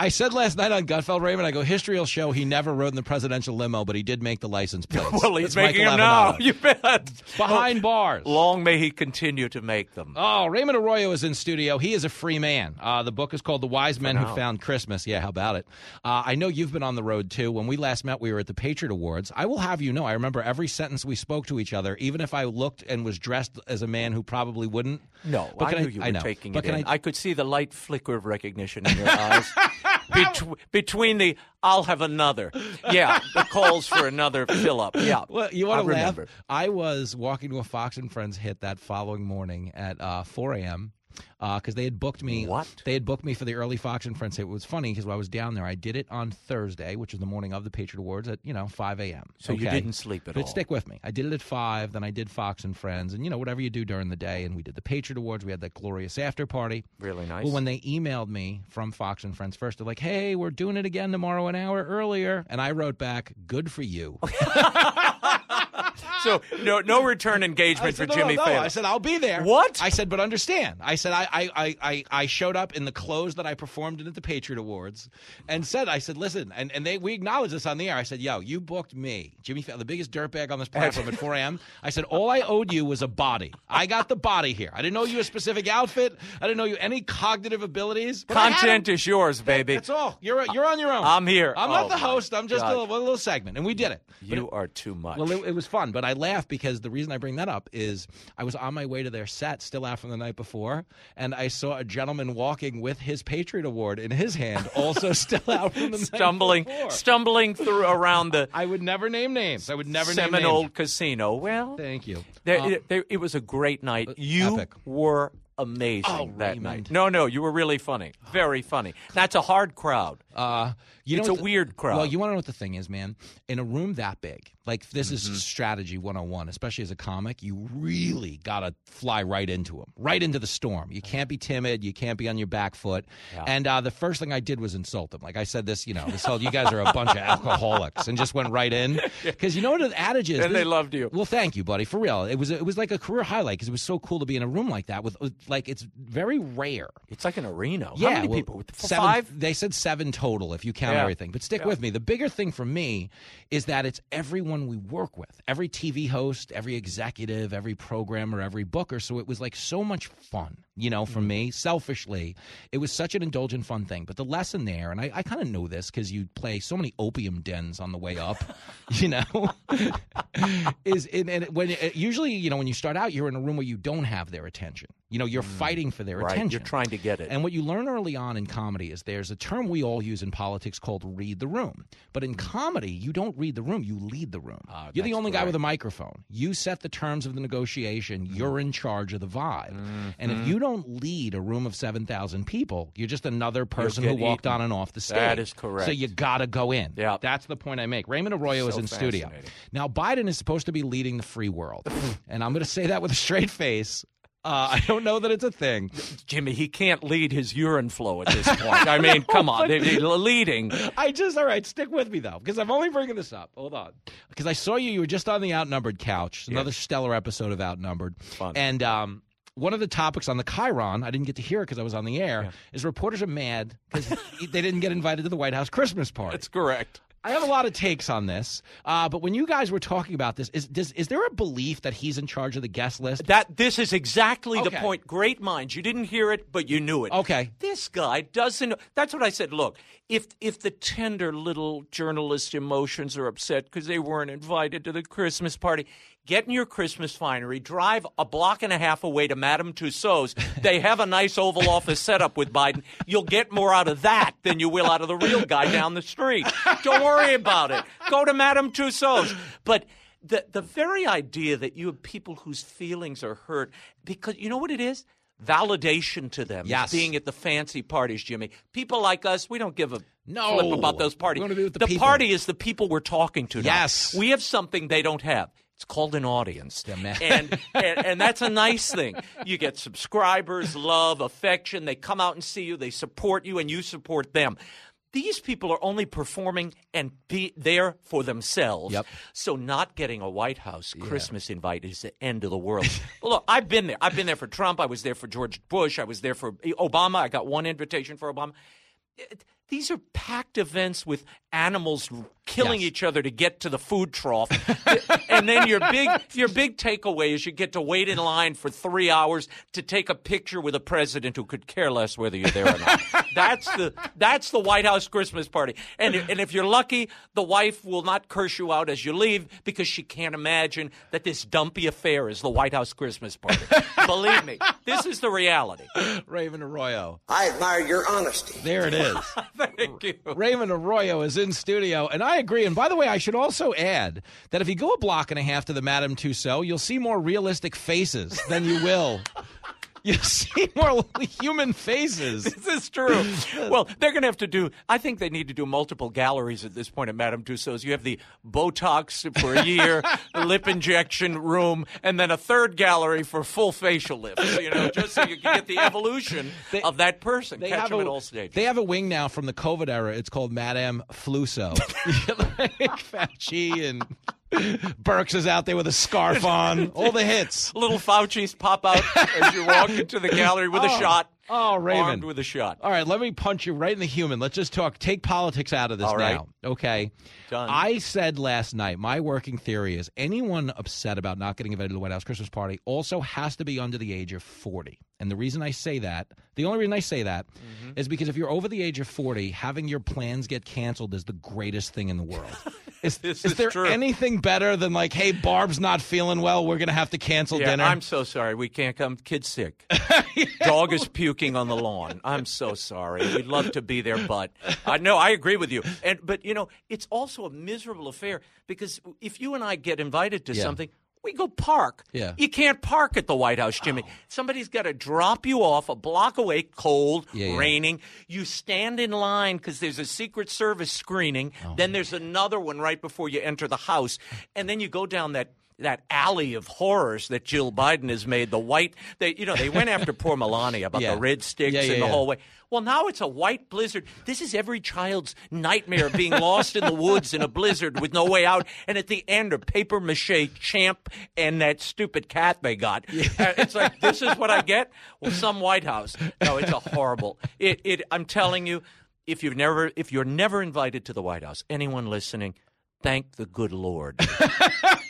I said last night on Gutfeld Raymond, I go, history will show he never rode in the presidential limo, but he did make the license (laughs) plates. Well, he's That's making Michael them now. (laughs) You bet. Behind bars. Long may he continue to make them. Oh, Raymond Arroyo is in studio. He is a free man. Uh, the book is called The Wise Men Who. Found Christmas. Yeah, how about it? Uh, I know you've been on the road too. When we last met, we were at the Patriot Awards. I will have you know, I remember every sentence we spoke to each other, even if I looked and was dressed as a man who probably wouldn't. No, But I knew you I were know. taking But it in. I- I, could see the light flicker of recognition in your eyes. (laughs) Betw- between the "I'll have another," yeah, the calls for another fill up. Yeah, Well, you want to laugh? remember. I was walking to a Fox and Friends hit that following morning at uh, 4 a.m. Uh, because they had booked me. What? They had booked me for the early Fox and Friends. It was funny because I was down there, I did it on Thursday, which was the morning of the Patriot Awards at you know 5 a.m. So you didn't sleep at all? but all. stick with me. I did it at five. Then I did Fox and Friends, and you know whatever you do during the day. And we did the Patriot Awards. We had that glorious after party. Really nice. Well, when they emailed me from Fox and Friends first, they're like, "Hey, we're doing it again tomorrow, an hour earlier," and I wrote back, "Good for you." (laughs) (laughs) (laughs) so no no return engagement I for no, Jimmy no, no. Failla. I said I'll be there. What? I said, but understand. I said I, I, I, I, I showed up in the clothes that I performed in at the Patriot Awards, and said I said, listen, and, and they we acknowledged this on the air. I said, yo, you booked me, Jimmy Failla, the biggest dirtbag on this platform at 4 a.m. I said all I owed you was a body. I got the body here. I didn't owe you a specific outfit. I didn't owe you any cognitive abilities. but I had Content is yours, baby. That's all. You're you're on your own. I'm here. I'm Oh, not the host. I'm just a, a little segment, and we did it. But You are too much. well, it, it was fun, but I laugh because the reason I bring that up is I was on my way to their set, still out from the night before, and I saw a gentleman walking with his Patriot Award in his hand, also (laughs) still out from the stumbling night before. stumbling through around the I would never name names. I would never Seminole name names. Casino. Well, Thank you. there, Um, it, there, it was a great night. You epic. were amazing Oh, that Raymond. night. No, no, you were really funny. Very funny. That's a hard crowd. Uh, you know it's a weird crowd. Well, you want to know what the thing is, man? In a room that big, like this Mm-hmm. is strategy 101, especially as a comic, you really got to fly right into them, right into the storm. You can't be timid. You can't be on your back foot. Yeah. And uh, the first thing I did was insult them. Like I said, this, you know, this whole, you guys are a bunch of alcoholics and just went right in. (laughs) Because you know what the adage is? And they loved you. Well, thank you, buddy. For real. It was, it was like a career highlight because it was so cool to be in a room like that with, with like, it's very rare. It's like an arena. Yeah, How many well, people? Seven, Five? They said seven total if you count Yeah. everything. But stick Yeah. with me. The bigger thing for me is that it's everyone we work with, every TV host, every executive, every programmer, every booker. So it was like so much fun, you know, Mm-hmm. for me, selfishly. It was such an indulgent, fun thing. But the lesson there, and I, I kind of know this because you play so many opium dens on the way up, (laughs) you know, (laughs) is in, and when it, usually, you know, when you start out, you're in a room where you don't have their attention. You know, you're fighting for their Mm. Right, attention. you're trying to get it. And what you learn early on in comedy is there's a term we all use in politics called read the room. But in comedy, you don't read the room, you lead the room. you're the only guy with a microphone. You set the terms of the negotiation, you're in charge of the vibe. And if Mhm. you don't lead a room of 7,000 people, you're just another person who walked eaten. on and off the stage. That is correct. So you got to go in. Yeah. That's the point I make. Raymond Arroyo is in studio. Now, Biden is supposed to be leading the free world. (laughs) and I'm going to say that with a straight face. Uh, (laughs) I don't know that it's a thing. Jimmy, he can't lead his urine flow at this point. I mean, (laughs) come on, they, they- leading. I just all right. Stick with me though, because I'm only bringing this up. Hold on, because I saw you. You were just on the Outnumbered couch. Another stellar episode of Outnumbered. Fun. And um, one of the topics on the Chiron, I didn't get to hear it because I was on the air. Is reporters are mad because (laughs) they didn't get invited to the White House Christmas party. That's correct. I have a lot of takes on this, uh, but when you guys were talking about this, is does, is there a belief that he's in charge of the guest list? That this is exactly the point. Great minds. You didn't hear it, but you knew it. Okay. This guy doesn't. That's what I said. Look, if if the tender little journalist emotions are upset because they weren't invited to the Christmas party, get in your Christmas finery, drive a block and a half away to Madame Tussauds. They have a nice Oval Office setup with Biden. You'll get more out of that than you will out of the real guy down the street. Don't worry about it. Go to Madame Tussauds. But the the very idea that you have people whose feelings are hurt because you know what it is validation to them Yes. being at the fancy parties jimmy people like us we don't give a No. flip about those parties We wanna be with the people. party is the people we're talking to now. Yes. we have something they don't have it's called an audience and, and and that's a nice thing you get subscribers love affection they come out and see you they support you and you support them these people are only performing and be there for themselves. Yep. So not getting a White House Christmas invite is the end of the world. (laughs) Look, I've been there. I've been there for Trump. I was there for George Bush. I was there for Obama. I got one invitation for Obama. It- these are packed events with animals killing Yes. each other to get to the food trough, (laughs) and then your big your big takeaway is you get to wait in line for three hours to take a picture with a president who could care less whether you're there or not. (laughs) that's the that's the White House Christmas party, and and if you're lucky, the wife will not curse you out as you leave because she can't imagine that this dumpy affair is the White House Christmas party. Believe me, this is the reality. Raymond Arroyo. I admire your honesty. There it is. (laughs) Thank you. Raymond Arroyo is in studio, and I agree. And by the way, I should also add that if you go a block and a half to the Madame Tussauds, you'll see more realistic faces than you will. (laughs) You (laughs) see more human faces. This is true. (laughs) well, they're going to have to do. I think they need to do multiple galleries at this point at Madame Tussauds. You have the Botox for a year, (laughs) the lip injection room, and then a third gallery for full facial lifts. You know, just so you can get the evolution of that person. They Catch have them a- at all stages. They have a wing now from the COVID era. It's called Madame Fluso. like Fauci and (laughs) Birx is out there with a scarf on. (laughs) All the hits. Little Fauci's pop out as you walk into the gallery with a (laughs) Oh. shot. Oh, Raymond. Armed with a shot. All right, let me punch you right in the human. Let's just talk. Take politics out of this right. now. Okay. Done. I said last night, my working theory is anyone upset about not getting invited to the White House Christmas party also has to be under the age of 40. And the reason I say that, the only reason I say that, is Mm-hmm. because if you're over the age of 40, having your plans get canceled is the greatest thing in the world. Is, (laughs) is, is there true. anything better than like, hey, Barb's not feeling well, we're going to have to cancel Yeah, dinner? I'm so sorry. We can't come. Kid's sick. (laughs) Dog is puking on the lawn. I'm so sorry. We'd love to be there, but I know I agree with you. And but you know, it's also a miserable affair because if you and I get invited to Yeah. something, we go park. Yeah. You can't park at the White House, Jimmy. Somebody's got to drop you off a block away, cold, Yeah, yeah. raining. You stand in line because there's a Secret Service screening. Oh. Then there's another one right before you enter the house, and then you go down that. That alley of horrors that Jill Biden has made, the white, they, you know, they went after poor (laughs) Melania about Yeah. the red sticks Yeah, yeah, in the yeah. hallway. Well, now it's a white blizzard. This is every child's nightmare of being lost in the woods in a blizzard with no way out. And at the end are paper mache champ and that stupid cat they got. Uh, It's like this is what I get. Well, some White House. No, it's a horrible. It. It. I'm telling you, if you've never, if you're never invited to the White House, anyone listening, thank the good Lord. (laughs)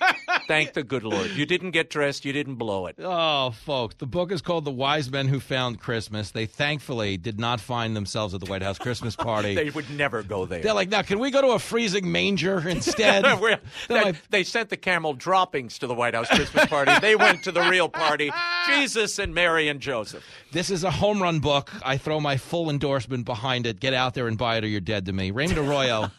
thank the good Lord. You didn't get dressed. You didn't blow it. Oh, folks, the book is called The Wise Men Who Found Christmas. They thankfully did not find themselves at the White House Christmas (laughs) party. They would never go there. They're like, now, can we go to a freezing manger (laughs) instead? (laughs) They're like- they sent the camel droppings to the White House Christmas party. They went to the real party. Jesus and Mary and Joseph. this is a home run book. I throw my full endorsement behind it. Get out there and buy it, or you're dead to me. Raymond Arroyo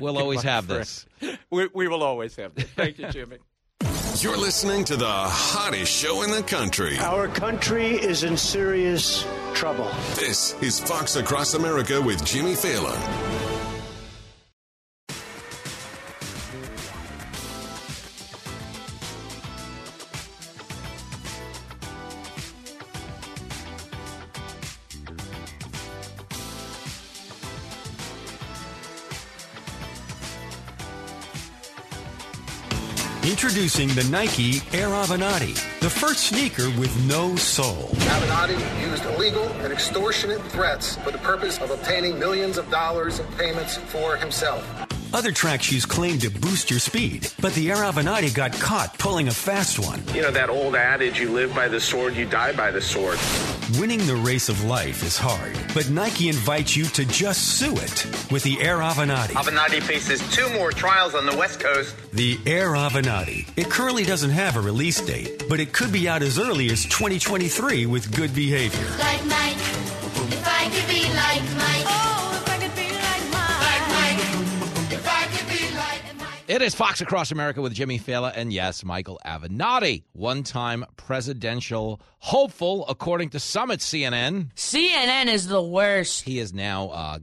will always have friend. this. We, we will always have this. Thank you, Jimmy. You're listening to the hottest show in the country. Our country is in serious trouble. This is Fox Across America with Jimmy Failla. Introducing the Nike Air Avenatti, the first sneaker with no sole. Avenatti used illegal and extortionate threats for the purpose of obtaining millions of dollars in payments for himself. Other track shoes claim to boost your speed, but the Air Avenatti got caught pulling a fast one. You know that old adage, you live by the sword, you die by the sword. Winning the race of life is hard, but Nike invites you to just sue it with the Air Avenatti. Avenatti faces two more trials on the West Coast. The Air Avenatti. It currently doesn't have a release date, but it could be out as early as 2023 with good behavior. Like Mike, if I could be like Mike. Oh, It is Fox Across America with Jimmy Failla and yes, Michael Avenatti, one-time presidential hopeful, according to some at CNN. CNN is the worst. He has now uh,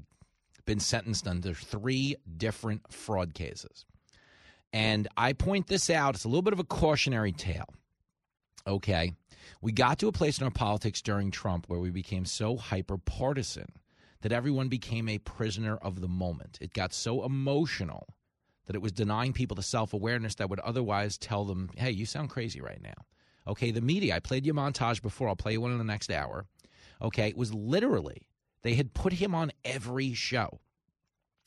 been sentenced under three different fraud cases. And I point this out, it's a little bit of a cautionary tale. Okay. We got to a place in our politics during Trump where we became so hyper partisan that everyone became a prisoner of the moment. It got so emotional that it was denying people the self awareness that would otherwise tell them, hey, you sound crazy right now. Okay, the media, I played you a montage before, I'll play you one in the next hour. Okay, it was literally, they had put him on every show.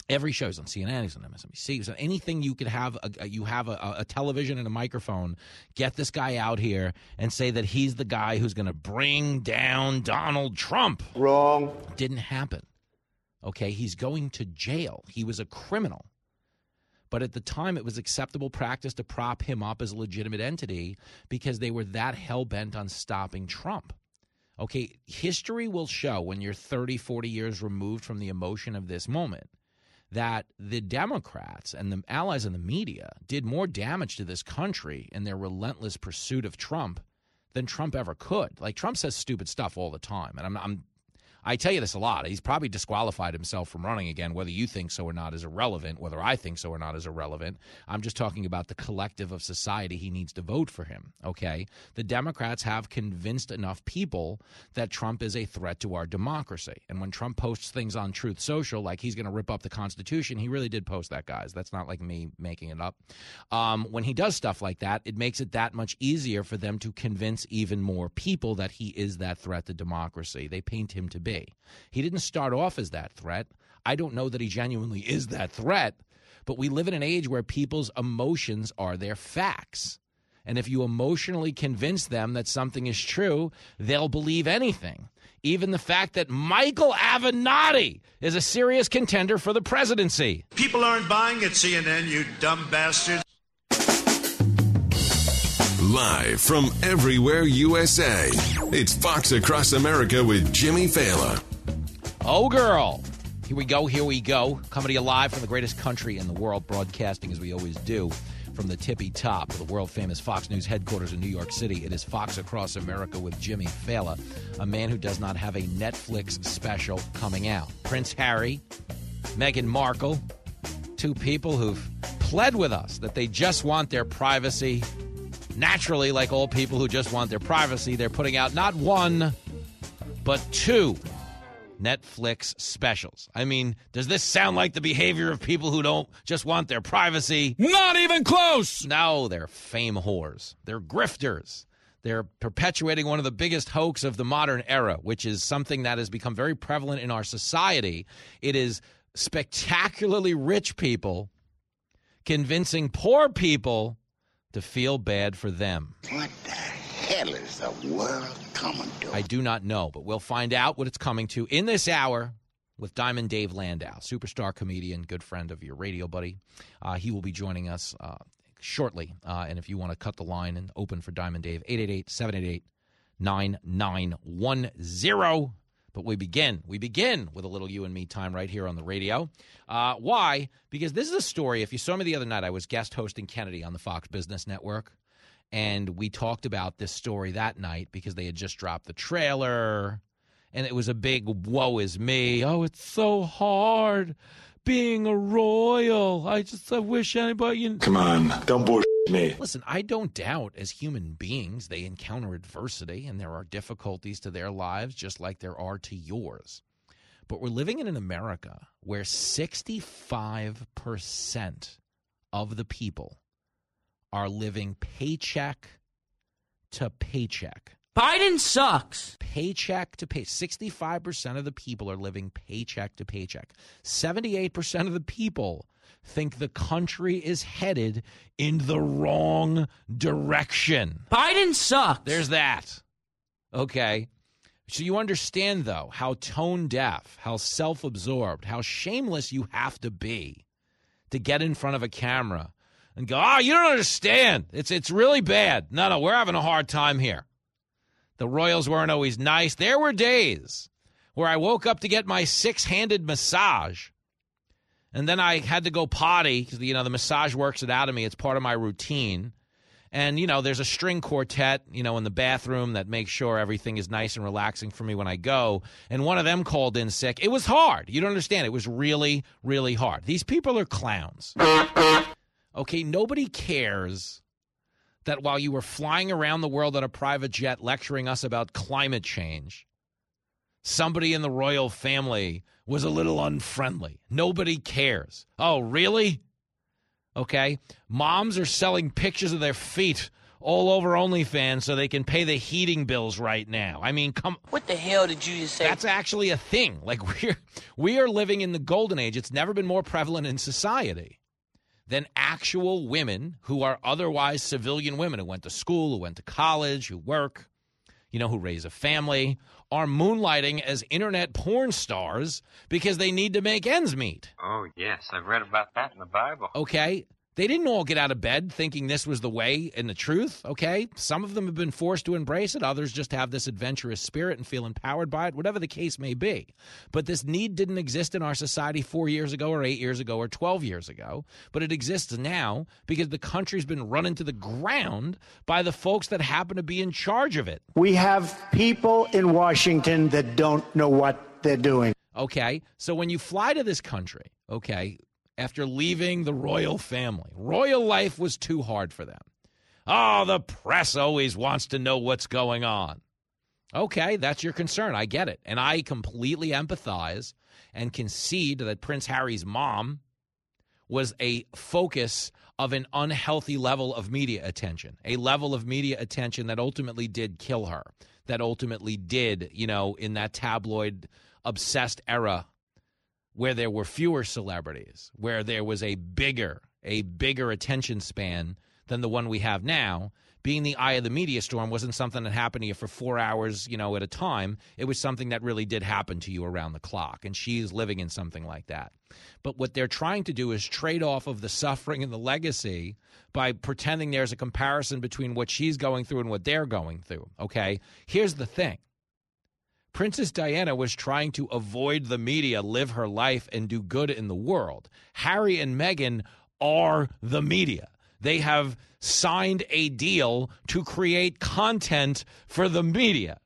Every show is on CNN, he's on MSNBC, he's on anything you could have. A, a- you have a, a television and a microphone. Get this guy out here and say that he's the guy who's going to bring down Donald Trump. Wrong. Didn't happen. Okay, he's going to jail. He was a criminal. But at the time, it was acceptable practice to prop him up as a legitimate entity because they were that hell bent on stopping Trump. Okay, history will show when you're 30, 40 years removed from the emotion of this moment that the Democrats and the allies in the media did more damage to this country in their relentless pursuit of Trump than Trump ever could. Like Trump says stupid stuff all the time, and I'm, I'm I tell you this a lot. He's probably disqualified himself from running again. Whether you think so or not is irrelevant. Whether I think so or not is irrelevant. I'm just talking about the collective of society. He needs to vote for him. Okay. The Democrats have convinced enough people that Trump is a threat to our democracy. And when Trump posts things on Truth Social, like he's going to rip up the Constitution, he really did post that, guys. That's not like me making it up. Um, when he does stuff like that, it makes it that much easier for them to convince even more people that he is that threat to democracy. They paint him to be. He didn't start off as that threat. I don't know that he genuinely is that threat, but we live in an age where people's emotions are their facts. And if you emotionally convince them that something is true, they'll believe anything. Even the fact that Michael Avenatti is a serious contender for the presidency. People aren't buying at CNN, you dumb bastards. Live from everywhere USA, it's Fox Across America with Jimmy Failla. Oh, girl. Here we go, here we go. Coming to you live from the greatest country in the world, broadcasting as we always do from the tippy top of the world famous Fox News headquarters in New York City. It is Fox Across America with Jimmy Failla, a man who does not have a Netflix special coming out. Prince Harry, Meghan Markle, two people who've pled with us that they just want their privacy. Naturally, like all people who just want their privacy, they're putting out not one, but two Netflix specials. I mean, does this sound like the behavior of people who don't just want their privacy? Not even close. No, they're fame whores. They're grifters. They're perpetuating one of the biggest hoax of the modern era, which is something that has become very prevalent in our society. It is spectacularly rich people convincing poor people to feel bad for them. What the hell is the world coming to? I do not know, but we'll find out what it's coming to in this hour with Diamond Dave Landau, superstar comedian, good friend of your radio buddy. Uh, he will be joining us uh, shortly. Uh, and if you want to cut the line and open for Diamond Dave, 888 788 9910. But we begin. We begin with a little you and me time right here on the radio. Uh, why? Because this is a story. If you saw me the other night, I was guest hosting Kennedy on the Fox Business Network. And we talked about this story that night because they had just dropped the trailer. And it was a big woe is me. Oh, it's so hard being a royal. I just I wish anybody. Come on, don't bullshit me. Listen, I don't doubt as human beings they encounter adversity and there are difficulties to their lives just like there are to yours. But we're living in an America where 65% of the people are living paycheck to paycheck. Biden sucks. Paycheck to pay. 65% of the people are living paycheck to paycheck. 78% of the people think the country is headed in the wrong direction. Biden sucks. There's that. Okay. So you understand, though, how tone deaf, how self absorbed, how shameless you have to be to get in front of a camera and go, oh, you don't understand. It's, it's really bad. No, no, we're having a hard time here. The Royals weren't always nice. There were days where I woke up to get my six handed massage. And then I had to go potty because, you know, the massage works it out of me. It's part of my routine. And, you know, there's a string quartet, you know, in the bathroom that makes sure everything is nice and relaxing for me when I go. And one of them called in sick. It was hard. You don't understand. It was really, really hard. These people are clowns. Okay, nobody cares that while you were flying around the world on a private jet lecturing us about climate change, somebody in the royal family was a little unfriendly. Nobody cares. Oh, really? Okay. Moms are selling pictures of their feet all over OnlyFans so they can pay the heating bills right now. I mean, come What the hell did you just say? That's actually a thing. (laughs) Like we're we are living in the golden age. It's never been more prevalent in society than actual women who are otherwise civilian women who went to school, who went to college, who work, you know, who raise a family, are moonlighting as internet porn stars because they need to make ends meet. Oh, yes. I've read about that in the Bible. Okay? They didn't all get out of bed thinking this was the way and the truth, okay? Some of them have been forced to embrace it, others just have this adventurous spirit and feel empowered by it, whatever the case may be. But this need didn't exist in our society four years ago, or eight years ago, or 12 years ago, but it exists now because the country's been run into the ground by the folks that happen to be in charge of it. We have people in Washington that don't know what they're doing. Okay. So when you fly to this country, okay, after leaving the royal family, royal life was too hard for them. Oh, the press always wants to know what's going on. Okay, that's your concern. I get it. And I completely empathize and concede that Prince Harry's mom was a focus of an unhealthy level of media attention, a level of media attention that ultimately did kill her, that ultimately did, you know, in that tabloid obsessed era where there were fewer celebrities, where there was a bigger, a bigger attention span than the one we have now. Being the eye of the media storm wasn't something that happened to you for four hours, you know, at a time. It was something that really did happen to you around the clock, and she's living in something like that. But what they're trying to do is trade off of the suffering and the legacy by pretending there's a comparison between what she's going through and what they're going through. Okay, here's the thing. Princess Diana was trying to avoid the media, live her life, and do good in the world. Harry and Meghan are the media. They have signed a deal to create content for the media.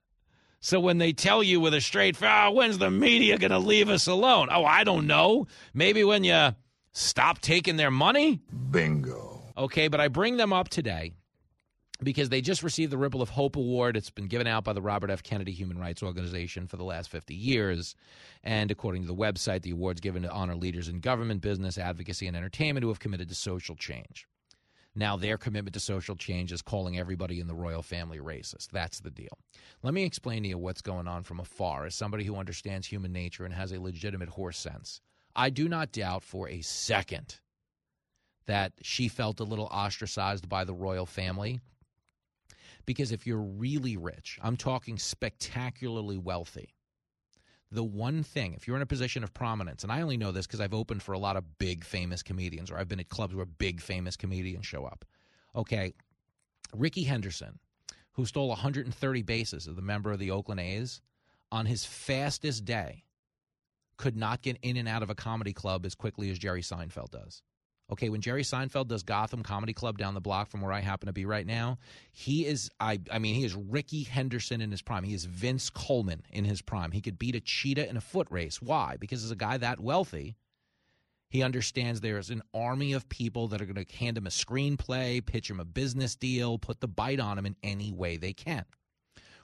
So when they tell you with a straight face, oh, ah, when's the media going to leave us alone? Oh, I don't know. Maybe when you stop taking their money? Bingo. Okay, but I bring them up today because they just received the Ripple of Hope Award. It's been given out by the Robert F. Kennedy Human Rights Organization for the last 50 years. And according to the website, the award's given to honor leaders in government, business, advocacy, and entertainment who have committed to social change. Now, their commitment to social change is calling everybody in the royal family racist. That's the deal. Let me explain to you what's going on from afar as somebody who understands human nature and has a legitimate horse sense. I do not doubt for a second that she felt a little ostracized by the royal family. Because if you're really rich, I'm talking spectacularly wealthy, the one thing, if you're in a position of prominence, and I only know this because I've opened for a lot of big famous comedians, or I've been at clubs where big famous comedians show up. Okay, Rickey Henderson, who stole 130 bases as the member of the Oakland A's, on his fastest day, could not get in and out of a comedy club as quickly as Jerry Seinfeld does. Okay, when Jerry Seinfeld does Gotham Comedy Club down the block from where I happen to be right now, he is I I mean he is Rickey Henderson in his prime. He is Vince Coleman in his prime. He could beat a cheetah in a foot race. Why? Because as a guy that wealthy, he understands there is an army of people that are going to hand him a screenplay, pitch him a business deal, put the bite on him in any way they can.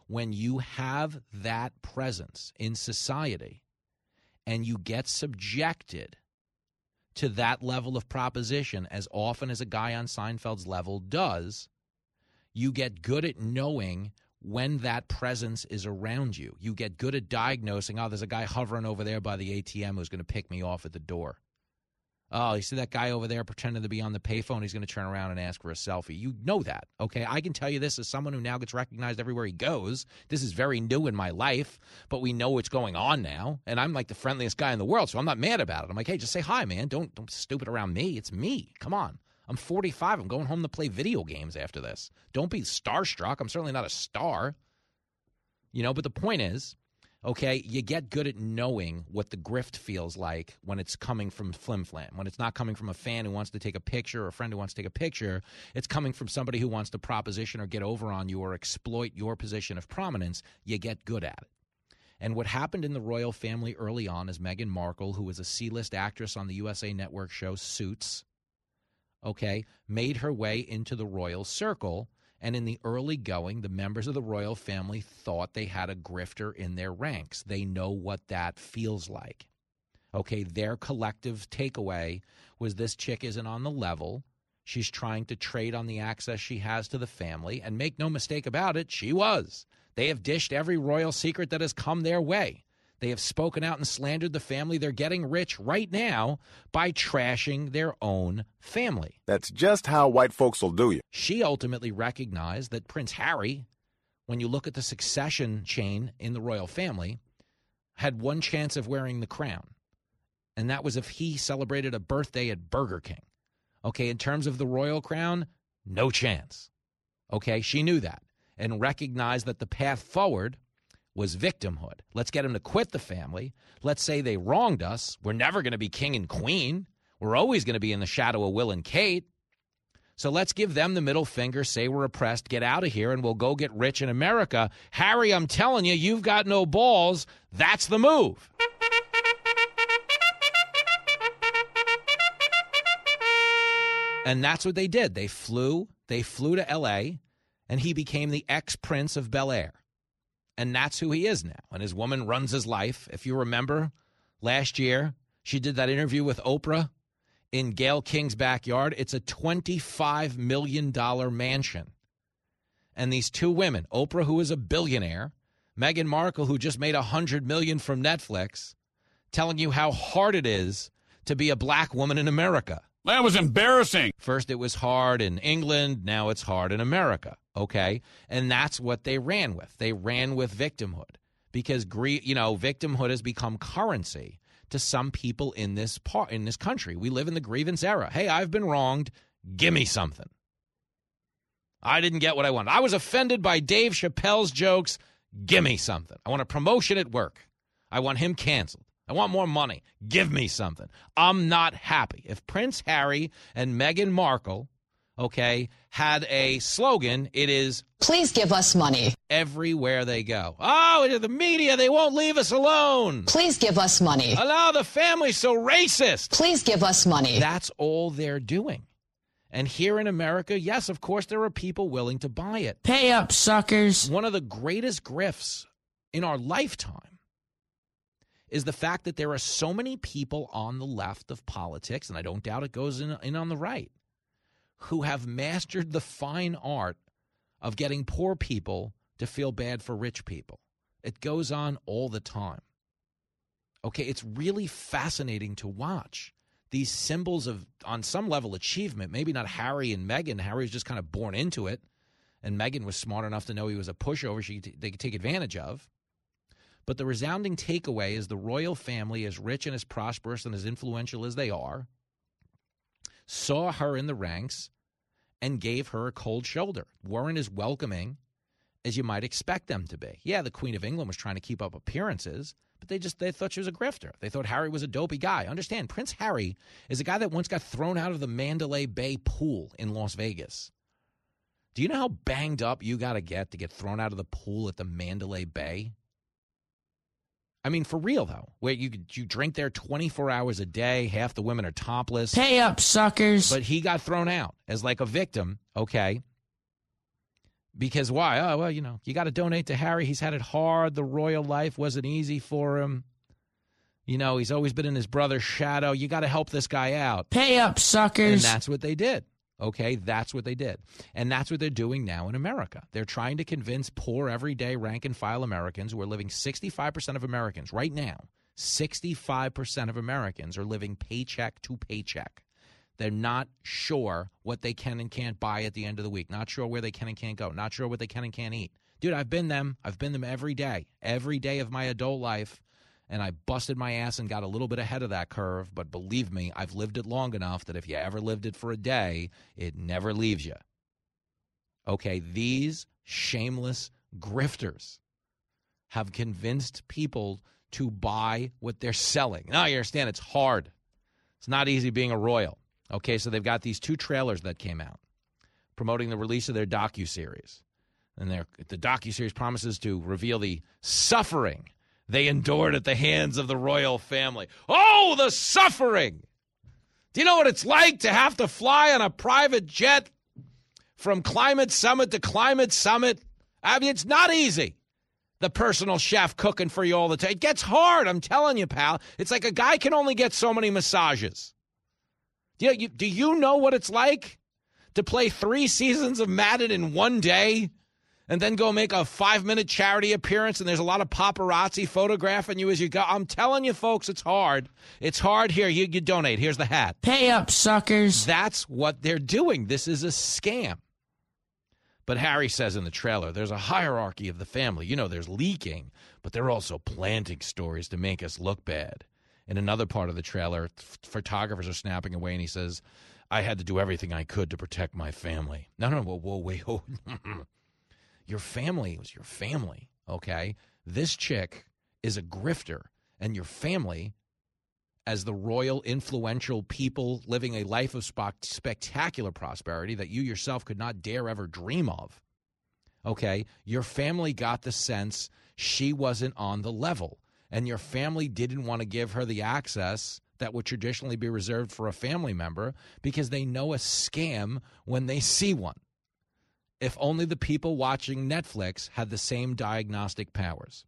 When you have that presence in society and you get subjected to that level of proposition as often as a guy on Seinfeld's level does, you get good at knowing when that presence is around you. You get good at diagnosing, oh, there's a guy hovering over there by the ATM who's going to pick me off at the door. Oh, you see that guy over there pretending to be on the payphone? He's going to turn around and ask for a selfie. You know that, okay? I can tell you this as someone who now gets recognized everywhere he goes. This is very new in my life, but we know what's going on now. And I'm like the friendliest guy in the world, so I'm not mad about it. I'm like, hey, just say hi, man. Don't don't stupid around me. It's me. Come on. I'm 45. I'm going home to play video games after this. Don't be starstruck. I'm certainly not a star. You know, but the point is, okay, you get good at knowing what the grift feels like when it's coming from Flim Flam. When it's not coming from a fan who wants to take a picture or a friend who wants to take a picture, it's coming from somebody who wants to proposition or get over on you or exploit your position of prominence. You get good at it. And what happened in the royal family early on is Meghan Markle, who was a C list actress on the USA Network show Suits, okay, made her way into the royal circle. And in the early going, the members of the royal family thought they had a grifter in their ranks. They know what that feels like. Okay, their collective takeaway was this chick isn't on the level. She's trying to trade on the access she has to the family. And make no mistake about it, she was. They have dished every royal secret that has come their way. They have spoken out and slandered the family. They're getting rich right now by trashing their own family. That's just how white folks will do you. She ultimately recognized that Prince Harry, when you look at the succession chain in the royal family, had one chance of wearing the crown. And that was if he celebrated a birthday at Burger King. Okay, in terms of the royal crown, no chance. Okay, she knew that and recognized that the path forward was victimhood. Let's get him to quit the family. Let's say they wronged us. We're never going to be king and queen. We're always going to be in the shadow of Will and Kate. So let's give them the middle finger, say we're oppressed, get out of here, and we'll go get rich in America. Harry, I'm telling you, you've got no balls. That's the move. And that's what they did. They flew, they flew to LA, and he became the ex prince of Bel Air. And that's who he is now. And his woman runs his life. If you remember last year, she did that interview with Oprah in Gayle King's backyard. It's a $25 million mansion. And these two women, Oprah, who is a billionaire, Meghan Markle, who just made a 100 million from Netflix, telling you how hard it is to be a black woman in America. That was embarrassing. First, it was hard in England. Now it's hard in America. Okay. And that's what they ran with. They ran with victimhood because, you know, victimhood has become currency to some people in this part, in this country. We live in the grievance era. Hey, I've been wronged. Give me something. I didn't get what I wanted. I was offended by Dave Chappelle's jokes. Give me something. I want a promotion at work. I want him canceled. I want more money. Give me something. I'm not happy. If Prince Harry and Meghan Markle, okay, had a slogan, it is Please give us money. everywhere they go. Oh, the media, they won't leave us alone. Please give us money. Allow the family so racist. Please give us money. That's all they're doing. And here in America, yes, of course, there are people willing to buy it. Pay up, suckers. One of the greatest grifts in our lifetime is the fact that there are so many people on the left of politics, and I don't doubt it goes in, in on the right, who have mastered the fine art of getting poor people to feel bad for rich people. It goes on all the time. Okay, it's really fascinating to watch these symbols of, on some level, achievement. Maybe not Harry and Meghan. Harry was just kind of born into it, and Meghan was smart enough to know he was a pushover she they could take advantage of. But the resounding takeaway is the royal family, as rich and as prosperous and as influential as they are, saw her in the ranks and gave her a cold shoulder. Weren't as welcoming as you might expect them to be. Yeah, the Queen of England was trying to keep up appearances, but they just they thought she was a grifter. They thought Harry was a dopey guy. Understand, Prince Harry is a guy that once got thrown out of the Mandalay Bay pool in Las Vegas. Do you know how banged up you got to get to get thrown out of the pool at the Mandalay Bay? I mean, for real though, where you you drink there twenty four hours a day, half the women are topless. Pay up, suckers. But he got thrown out as like a victim, okay? Because why? Oh well, you know, you got to donate to Harry. He's had it hard. The royal life wasn't easy for him. You know, he's always been in his brother's shadow. You got to help this guy out. Pay up, suckers! And that's what they did. Okay, that's what they did. And that's what they're doing now in America. They're trying to convince poor, everyday, rank and file Americans who are living 65% of Americans right now, 65% of Americans are living paycheck to paycheck. They're not sure what they can and can't buy at the end of the week, not sure where they can and can't go, not sure what they can and can't eat. Dude, I've been them. I've been them every day, every day of my adult life and I busted my ass and got a little bit ahead of that curve. But believe me, I've lived it long enough that if you ever lived it for a day, it never leaves you. Okay, these shameless grifters have convinced people to buy what they're selling. Now you understand it's hard. It's not easy being a royal. Okay, so they've got these two trailers that came out promoting the release of their docu series, and their the docu series promises to reveal the suffering they endured at the hands of the royal family. Oh, the suffering! Do you know what it's like to have to fly on a private jet from climate summit to climate summit? I mean, it's not easy. The personal chef cooking for you all the time. It gets hard, I'm telling you, pal. It's like a guy can only get so many massages. Do you, do you know what it's like to play three seasons of Madden in one day? And then go make a five minute charity appearance and there's a lot of paparazzi photographing you as you go. I'm telling you, folks, it's hard. It's hard. Here, you, you donate. Here's the hat. Pay up, suckers. That's what they're doing. This is a scam. But Harry says in the trailer, there's a hierarchy of the family. You know, there's leaking, but they're also planting stories to make us look bad. In another part of the trailer, photographers are snapping away, and he says, "I had to do everything I could to protect my family." No, no, whoa, whoa, wait, (laughs) hold. Your family was your family, okay? This chick is a grifter, and your family, as the royal, influential people living a life of spectacular prosperity that you yourself could not dare ever dream of, okay? Your family got the sense she wasn't on the level, and your family didn't want to give her the access that would traditionally be reserved for a family member because they know a scam when they see one. If only the people watching Netflix had the same diagnostic powers.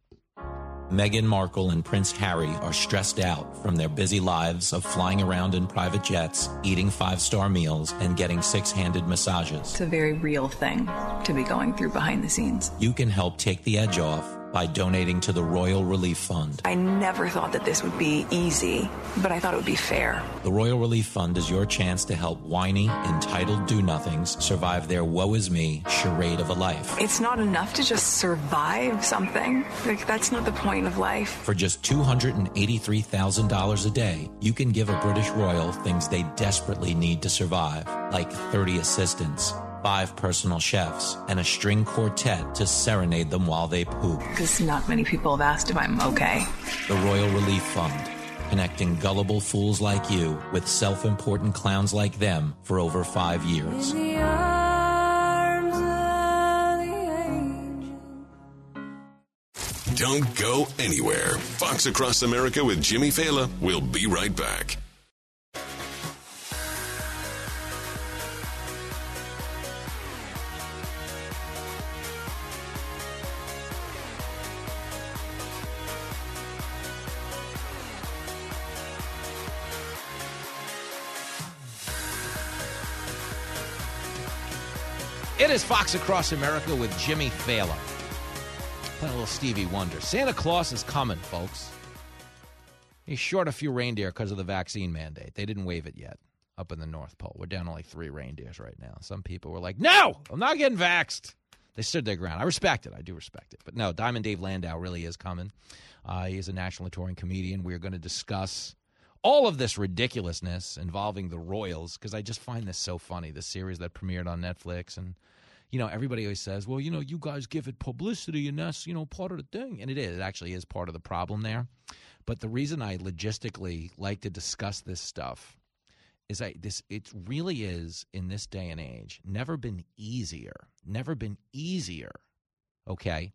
Meghan Markle and Prince Harry are stressed out from their busy lives of flying around in private jets, eating five star meals, and getting six handed massages. It's a very real thing to be going through behind the scenes. You can help take the edge off by donating to the Royal Relief Fund. I never thought that this would be easy, but I thought it would be fair. The Royal Relief Fund is your chance to help whiny, entitled do nothings survive their woe is me charade of a life. It's not enough to just survive something. Like, that's not the point of life. For just $283,000 a day, you can give a British royal things they desperately need to survive, like 30 assistants, five personal chefs, and a string quartet to serenade them while they poop. Because not many people have asked if I'm okay. The Royal Relief Fund, connecting gullible fools like you with self important clowns like them for over five years. Don't go anywhere. Fox Across America with Jimmy Failla. We'll be right back. Is Fox Across America with Jimmy Failla. Playing a little Stevie Wonder. Santa Claus is coming, folks. He's short a few reindeer because of the vaccine mandate. They didn't waive it yet up in the North Pole. We're down to like three reindeers right now. Some people were like, no, I'm not getting vaxxed. They stood their ground. I respect it. I do respect it. But no, Diamond Dave Landau really is coming. Uh, he is a national touring comedian. We are going to discuss all of this ridiculousness involving the Royals because I just find this so funny. The series that premiered on Netflix and you know, everybody always says, well, you know, you guys give it publicity and that's, you know, part of the thing. And it is. It actually is part of the problem there. But the reason I logistically like to discuss this stuff is I this it really is in this day and age never been easier, never been easier, okay,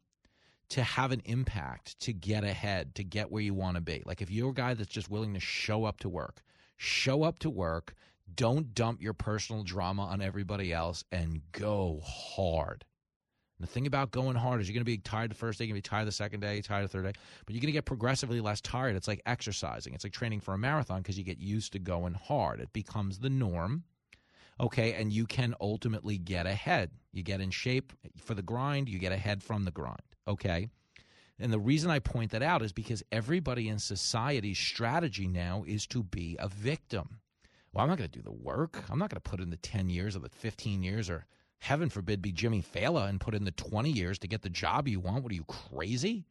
to have an impact, to get ahead, to get where you want to be. Like if you're a guy that's just willing to show up to work, show up to work, don't dump your personal drama on everybody else and go hard. And the thing about going hard is you're going to be tired the first day, you're going to be tired the second day, tired the third day, but you're going to get progressively less tired. It's like exercising. It's like training for a marathon because you get used to going hard. It becomes the norm. Okay, and you can ultimately get ahead. You get in shape for the grind, you get ahead from the grind. Okay? And the reason I point that out is because everybody in society's strategy now is to be a victim. Well, I'm not going to do the work. I'm not going to put in the 10 years or the 15 years or heaven forbid be Jimmy Failla and put in the 20 years to get the job you want. What are you crazy?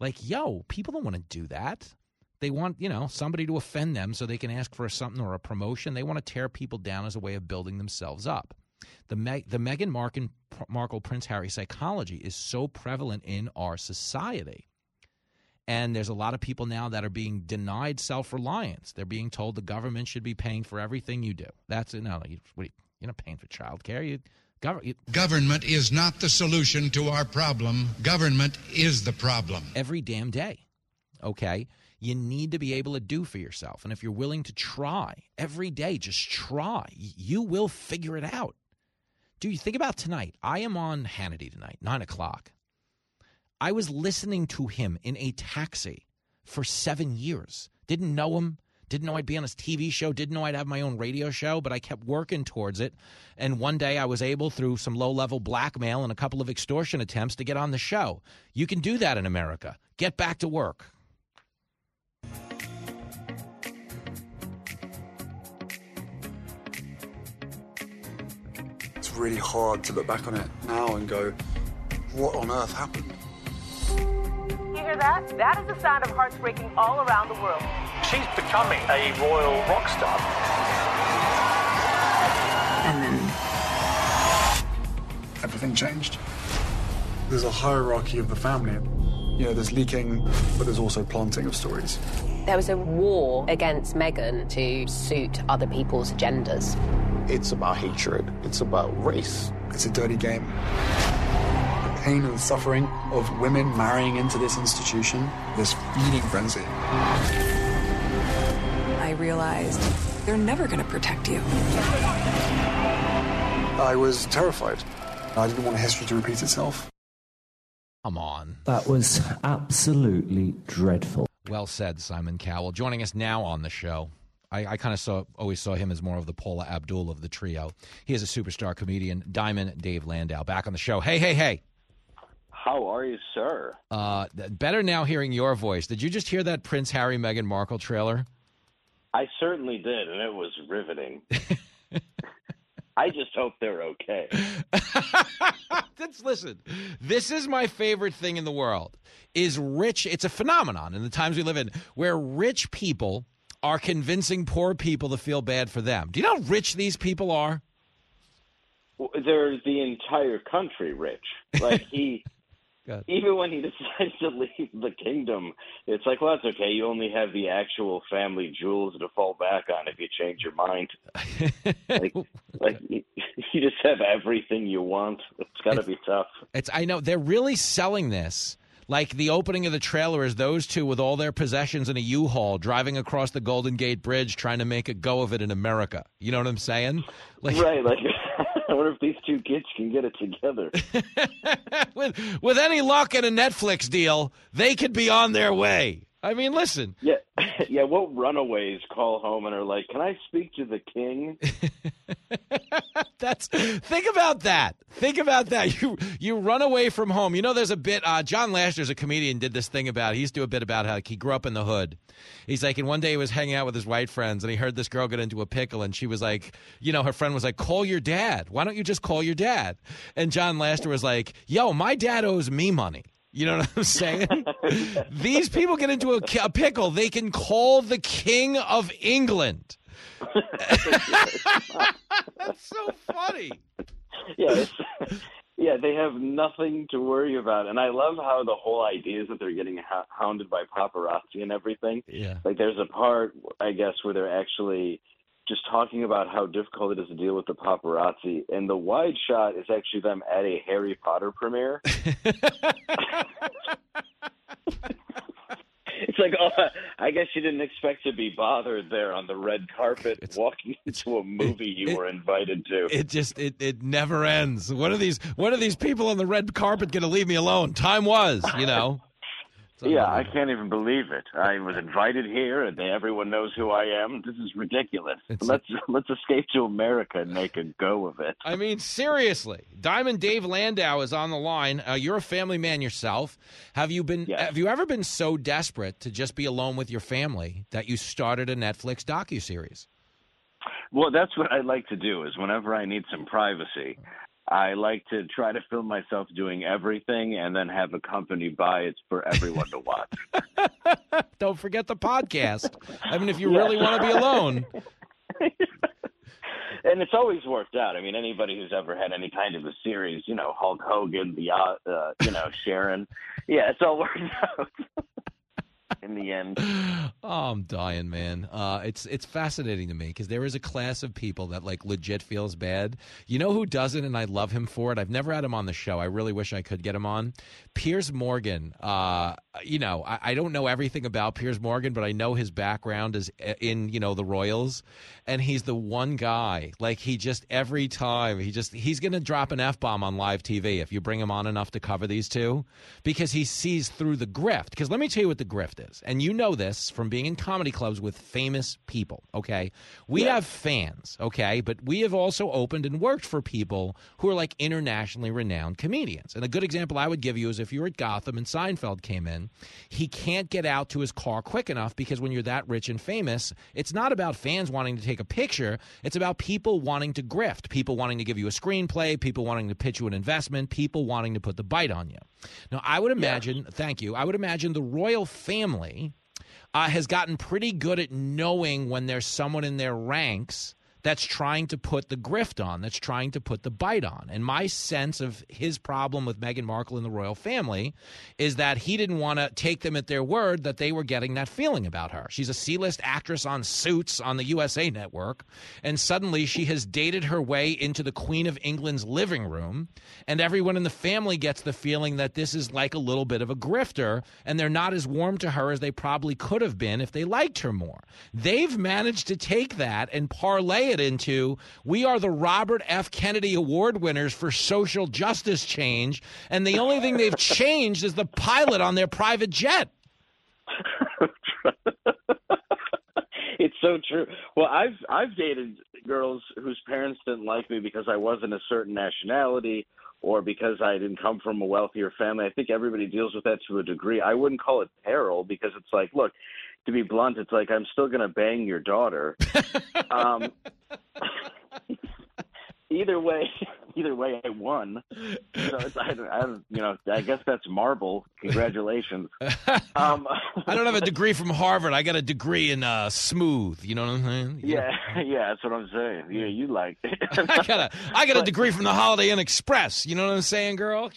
Like, yo, people don't want to do that. They want, you know, somebody to offend them so they can ask for something or a promotion. They want to tear people down as a way of building themselves up. The Meg, the Meghan Markle, Markle Prince Harry psychology is so prevalent in our society. And there's a lot of people now that are being denied self reliance. They're being told the government should be paying for everything you do. That's it. No, you, are not paying for child care. You, gov- you, Government is not the solution to our problem. Government is the problem. every damn day. Okay? You need to be able to do for yourself. And if you're willing to try every day, just try, you will figure it out. Do you think about tonight? I am on Hannity tonight, nine o'clock. I was listening to him in a taxi for seven years. Didn't know him. Didn't know I'd be on his TV show. Didn't know I'd have my own radio show, but I kept working towards it. And one day I was able, through some low level blackmail and a couple of extortion attempts, to get on the show. You can do that in America. Get back to work. It's really hard to look back on it now and go, what on earth happened? You hear that? That is the sound of hearts breaking all around the world. she's becoming a royal rock star. And then Everything changed. There's a hierarchy of the family. You know, there's leaking, but there's also planting of stories. There was a war against Meghan to suit other people's agendas. It's about hatred. It's about race. It's a dirty game. The pain and suffering of women marrying into this institution, this feeding frenzy. I realized they're never going to protect you. I was terrified. I didn't want history to repeat itself. Come on. That was absolutely dreadful. Well said, Simon Cowell. Joining us now on the show. I, I kind of saw always saw him as more of the Paula Abdul of the trio. He is a superstar comedian, Diamond Dave Landau. Back on the show. Hey, hey, hey. How are you, sir? Uh, better now hearing your voice. Did you just hear that Prince Harry Meghan Markle trailer? I certainly did, and it was riveting. (laughs) I just hope they're okay. (laughs) Let's listen. This is my favorite thing in the world. Is rich? It's a phenomenon in the times we live in where rich people are convincing poor people to feel bad for them. Do you know how rich these people are? Well, They're the entire country rich. Like he, (laughs) even when he (laughs) decides to leave the kingdom, it's like, well, that's okay. You only have the actual family jewels to fall back on if you change your mind. (laughs) like, like you (laughs) you just have everything you want. It's got to be tough. It's I know they're really selling this. Like the opening of the trailer is those two with all their possessions in a U-Haul driving across the Golden Gate Bridge trying to make a go of it in America. You know what I'm saying? Like right. Like, I wonder if these two kids can get it together. (laughs) with with any luck and a Netflix deal, they could be on their way. I mean, listen. Yeah, (laughs) yeah. What runaways call home and are like, "Can I speak to the king?" (laughs) That's think about that. Think about that. You you run away from home. You know, there's a bit. Uh, John Lasseter's a comedian. Did this thing about. He used to do a bit about how like, he grew up in the hood. He's like, and one day he was hanging out with his white friends, and he heard this girl get into a pickle, and she was like, you know, her friend was like, "Call your dad. Why don't you just call your dad?" And John Lasseter was like, "Yo, my dad owes me money." You know what I'm saying? (laughs) These people get into a, a pickle. They can call the king of England. (laughs) That's so funny. yeah, yeah. They have nothing to worry about, and I love how the whole idea is that they're getting ho- hounded by paparazzi and everything. Yeah. Like, there's a part, I guess, where they're actually just talking about how difficult it is to deal with the paparazzi, and the wide shot is actually them at a Harry Potter premiere. (laughs) It's like, oh, I guess you didn't expect to be bothered there on the red carpet walking (laughs) into a movie you were invited to. It just it, it never ends. When are these when are these people on the red carpet going to leave me alone? Time was, you know. Yeah, I can't even believe it. I was invited here, and everyone knows who I am. This is ridiculous. let's (laughs) let's escape to America and make a go of it. I mean, seriously, Diamond Dave Landau is on the line. Uh, you're a family man yourself. Have you been? Have you ever been so desperate to just be alone with your family that you started a Netflix docu series? Well, that's what I like to do. Is whenever I need some privacy, I like to try to film myself doing everything, and then have a company buy it for everyone to watch. (laughs) Don't forget the podcast. I mean, if you Yeah. really want to be alone, (laughs) and it's always worked out. I mean, anybody who's ever had any kind of a series, you know, Hulk Hogan, the uh, uh, you know Sharon, yeah, it's all worked (laughs) out in the end. (laughs) oh, I'm dying, man. Uh, it's it's fascinating to me because there is a class of people that like legit feels bad. You know who doesn't, and I love him for it. I've never had him on the show. I really wish I could get him on. Piers Morgan. Uh, you know, I, I don't know everything about Piers Morgan, but I know his background is uh, in you know the Royals, and he's the one guy. Like he just every time he just he's gonna drop an f bomb on live TV if you bring him on enough to cover these two, because he sees through the grift. Because let me tell you what the grift is, and you know this from being in comedy clubs with famous people. Okay, we have fans. Okay, but we have also opened and worked for people who are like internationally renowned comedians. And a good example I would give you is if you were at Gotham and Seinfeld came in, he can't get out to his car quick enough because when you're that rich and famous, it's not about fans wanting to take a picture. It's about people wanting to grift, people wanting to give you a screenplay, people wanting to pitch you an investment, people wanting to put the bite on you. Now, I would imagine, thank you, I would imagine the royal family uh, has gotten pretty good at knowing when there's someone in their ranks that's trying to put the grift on, that's trying to put the bite on. And my sense of his problem with Meghan Markle and the royal family is that he didn't want to take them at their word that they were getting that feeling about her. She's a C list actress on Suits on the USA network, and suddenly she has dated her way into the Queen of England's living room, and everyone in the family gets the feeling that this is like a little bit of a grifter, and they're not as warm to her as they probably could have been if they liked her more. They've managed to take that and parlay it into we are the Robert F. Kennedy Award winners for social justice change, and the only thing they've (laughs) changed is the pilot on their private jet. (laughs) it's so true. Well, I've I've dated girls whose parents didn't like me because I wasn't a certain nationality or because I didn't come from a wealthier family. I think everybody deals with that to a degree. I wouldn't call it peril because it's like, look, to be blunt, it's like I'm still going to bang your daughter. (laughs) um, either way, either way, I won. So it's, I, I, you know, I guess that's marble. Congratulations. (laughs) Um, I don't have a degree from Harvard. I got a degree in uh, smooth. You know what I'm saying? You yeah, yeah, that's what I'm saying. Yeah, you like. it. (laughs) I got a I got a degree from the Holiday Inn Express. You know what I'm saying, girl?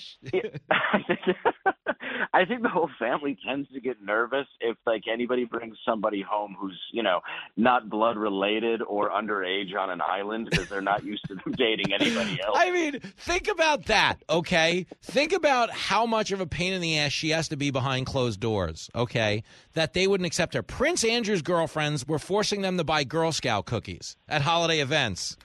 I think the whole family tends to get nervous if like anybody brings somebody home who's you know not blood related or underage on an island because they're not used to them (laughs) dating anybody else. I mean, think about that, okay? Think about how much of a pain in the ass she has to be behind closed doors, okay? That they wouldn't accept her. Prince Andrew's girlfriends were forcing them to buy Girl Scout cookies at holiday events.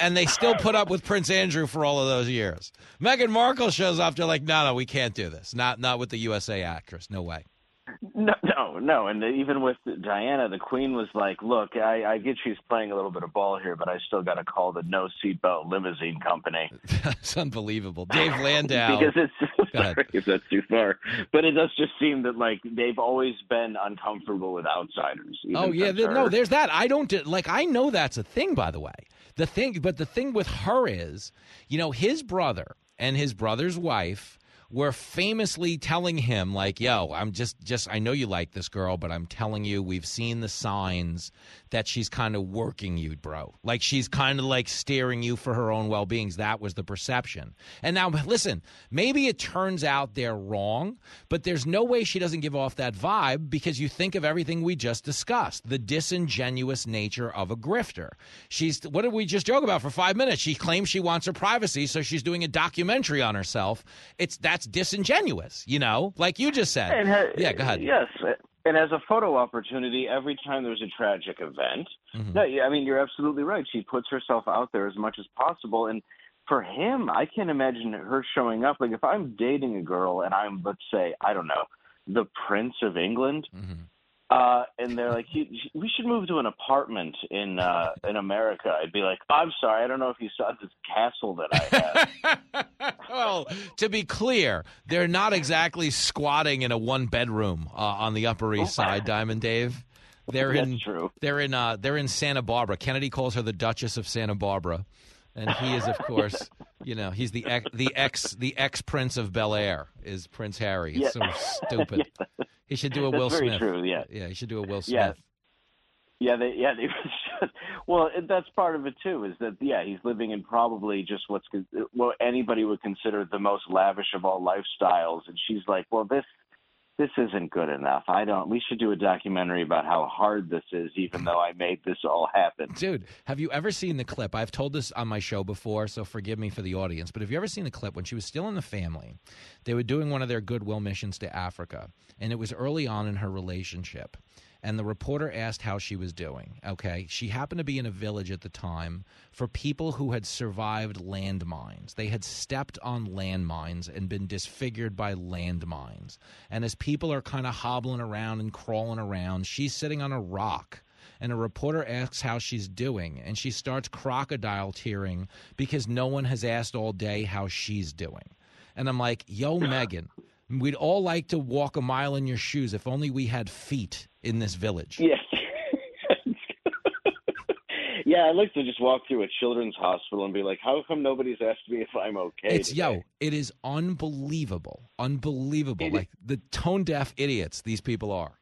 And they still put up with Prince Andrew for all of those years. Meghan Markle shows up. They're like, no, no, we can't do this. Not, not with the USA actress. No way. No, no, no. And even with Diana, the Queen was like, "Look, I, I get she's playing a little bit of ball here, but I still got to call the no seatbelt limousine company." (laughs) It's unbelievable. Dave (laughs) Landau. because it's sorry if that's too far, but it does just seem that like they've always been uncomfortable with outsiders. Oh yeah, no, there's that. I don't like. I know that's a thing, by the way. The thing, but the thing with her is, you know, his brother and his brother's wife were famously telling him, like, "Yo, I'm just, just, I know you like this girl, but I'm telling you, we've seen the signs that she's kind of working you, bro. Like she's kind of like steering you for her own well-beings. That was the perception. And now, listen, maybe it turns out they're wrong, but there's no way she doesn't give off that vibe because you think of everything we just discussed, the disingenuous nature of a grifter. She's what did we just joke about for five minutes? She claims she wants her privacy, so she's doing a documentary on herself. It's that's disingenuous, you know, like you just said. Ha- yeah, go ahead. Yes, and as a photo opportunity, every time there's a tragic event, Mm-hmm. no, I mean you're absolutely right. She puts herself out there as much as possible, and for him, I can't imagine her showing up. Like if I'm dating a girl and I'm, let's say, I don't know, the Prince of England. Mm-hmm. Uh, and they're like, "You- we should move to an apartment in uh, in America. I'd be like, I'm sorry, I don't know if you saw this castle that I have. (laughs) well, to be clear, they're not exactly squatting in a one bedroom uh, on the Upper East Side, Diamond Dave. They're in true. they're in uh, they're in Santa Barbara. Kennedy calls her the Duchess of Santa Barbara, and he is, of course, you know, he's the ex, the ex the ex Prince of Bel Air is Prince Harry. It's Yeah. so (laughs) stupid. He should do a That's Will very Smith. true, yeah. yeah, he should do a Will Smith. Yeah. Yeah, they, yeah, they (laughs) should. Well, that's part of it too. Is that yeah, he's living in probably just what's what anybody would consider the most lavish of all lifestyles, and she's like, well, this this isn't good enough. I don't. We should do a documentary about how hard this is, even though I made this all happen. Dude, have you ever seen the clip? I've told this on my show before, so forgive me for the audience. But have you ever seen the clip when she was still in the family? They were doing one of their goodwill missions to Africa, and it was early on in her relationship. And the reporter asked how she was doing. Okay. She happened to be in a village at the time for people who had survived landmines. They had stepped on landmines and been disfigured by landmines. And as people are kind of hobbling around and crawling around, she's sitting on a rock and a reporter asks how she's doing, and she starts crocodile tearing because no one has asked all day how she's doing. And I'm like, yo, (laughs) Meghan, we'd all like to walk a mile in your shoes if only we had feet in this village. Yes. yeah, (laughs) I'd like to just walk through a children's hospital and be like, how come nobody's asked me if I'm okay? It's today? yo, it is unbelievable, unbelievable. like the tone deaf idiots these people are.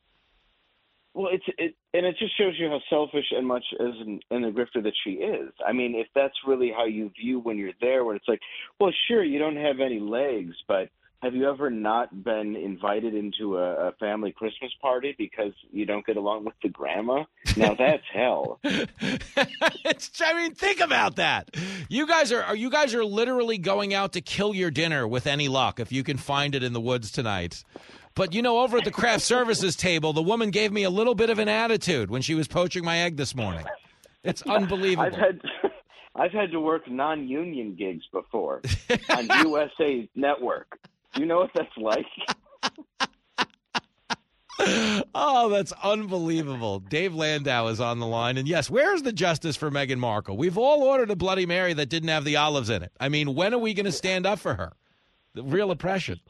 Well, it's it, and it just shows you how selfish and much as an, an a grifter that she is. I mean, if that's really how you view when you're there, when it's like, well, sure, you don't have any legs, but have you ever not been invited into a, a family Christmas party because you don't get along with the grandma? Now (laughs) that's hell. it's, I mean, think about that. You guys are, are you guys are literally going out to kill your dinner with any luck if you can find it in the woods tonight. But you know, over at the craft (laughs) services table, the woman gave me a little bit of an attitude when she was poaching my egg this morning. It's unbelievable. I've had (laughs) I've had to work non-union gigs before on USA Network. Do you know what that's like? (laughs) oh, that's unbelievable. Dave Landau is on the line. And yes, where's the justice for Meghan Markle? We've all ordered a Bloody Mary that didn't have the olives in it. I mean, when are we going to stand up for her? The real oppression.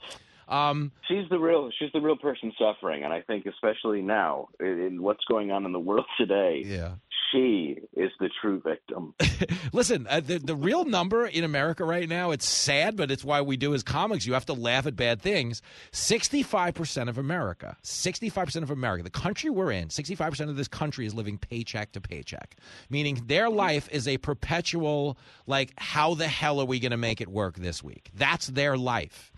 Um, she's the real she's the real person suffering, and I think especially now in what's going on in the world (laughs) today, yeah, she is the true victim. (laughs) Listen, uh, the the real number in America right now, it's sad, but it's why we do as comics. You have to laugh at bad things. Sixty five percent of America, sixty five percent of America, the country we're in, sixty five percent of this country is living paycheck to paycheck, meaning their life is a perpetual like, how the hell are we going to make it work this week? That's their life,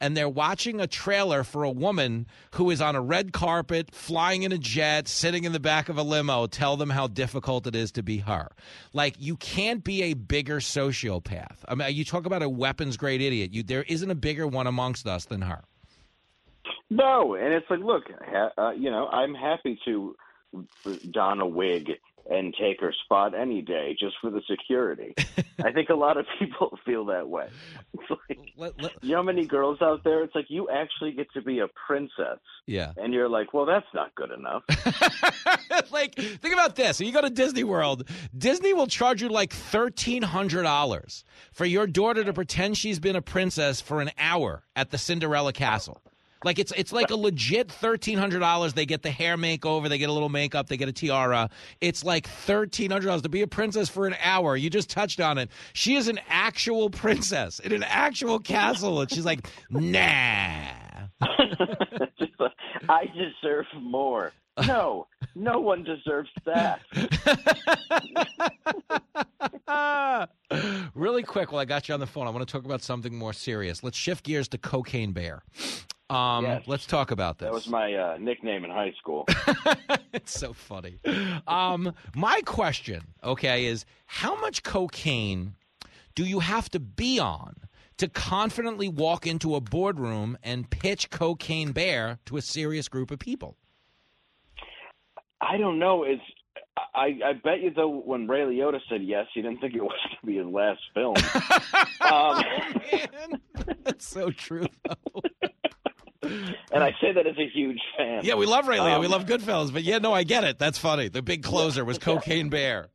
and they're watching watching a trailer for a woman who is on a red carpet, flying in a jet, sitting in the back of a limo, tell them how difficult it is to be her. Like, you can't be a bigger sociopath. I mean, you talk about a weapons grade idiot. You, there isn't a bigger one amongst us than her. No, and it's like, look, uh, you know, I'm happy to don a wig and take her spot any day just for the security. I think a lot of people (laughs) feel that way. (laughs) Like, let, let, you know how many girls out there? It's like you actually get to be a princess. Yeah. And you're like, well, that's not good enough. (laughs) like, think about this. you go to Disney World, Disney will charge you like $1,300 for your daughter to pretend she's been a princess for an hour at the Cinderella Castle. Like it's it's like a legit thirteen hundred dollars. They get the hair makeover, they get a little makeup, they get a tiara. It's like thirteen hundred dollars to be a princess for an hour. You just touched on it. She is an actual princess in an actual castle, and she's like, nah. (laughs) I deserve more. No, no one deserves that. (laughs) really quick, while I got you on the phone, I want to talk about something more serious. Let's shift gears to Cocaine Bear. Um, Yes. Let's talk about this. That was my uh, nickname in high school. (laughs) it's so funny. Um, my question, okay, is how much cocaine do you have to be on to confidently walk into a boardroom and pitch Cocaine Bear to a serious group of people? I don't know. It's I, I bet you though when Ray Liotta said yes, he didn't think it was going to be his last film. (laughs) um, That's so true. And I say that as a huge fan. Yeah, we love Ray Liotta. we Um, love Goodfellas. But yeah, no, I get it. That's funny. The big closer was Cocaine Bear.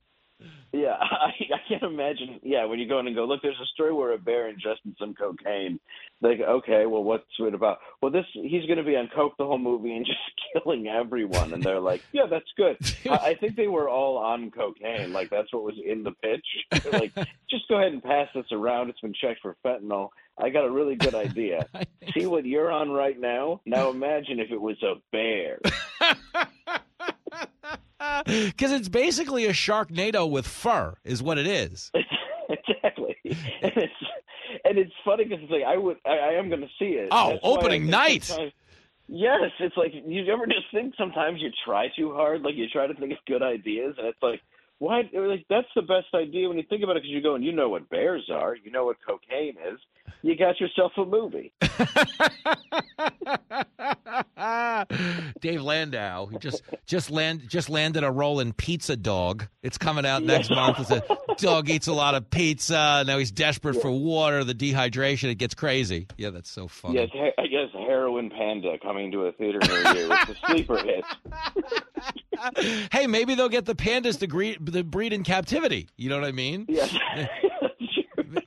Yeah, (laughs) I, I can't imagine. Yeah, when you go in and go, look, there's a story where a bear ingested some cocaine. Like, okay, well, what's it about? Well, this he's going to be on coke the whole movie and (laughs) just killing everyone. And they're like, yeah, that's good. I, I think they were all on cocaine. Like that's what was in the pitch. They're like, just go ahead and pass this around. It's been checked for fentanyl. I got a really good idea. (laughs) See what you're on right now. Now imagine if it was a bear. (laughs) Because it's basically a Sharknado with fur, is what it is. (laughs) exactly. And it's and it's funny because it's like I would I, I am going to see it. Oh, That's opening night. Yes, it's like you ever just think sometimes you try too hard, like you try to think of good ideas, and it's like, why? Like that's the best idea when you think about it, because you go and you know what bears are, you know what cocaine is, you got yourself a movie. (laughs) Dave Landau, he just just land just landed a role in Pizza Dog. It's coming out next month. It's a (laughs) dog eats a lot of pizza. Now he's desperate for water. The dehydration, it gets crazy. Yeah, that's so funny. Yes, he- I guess heroin panda coming to a theater near you. It's a sleeper hit. (laughs) hey, maybe they'll get the pandas to breed, to breed in captivity. You know what I mean? Yes.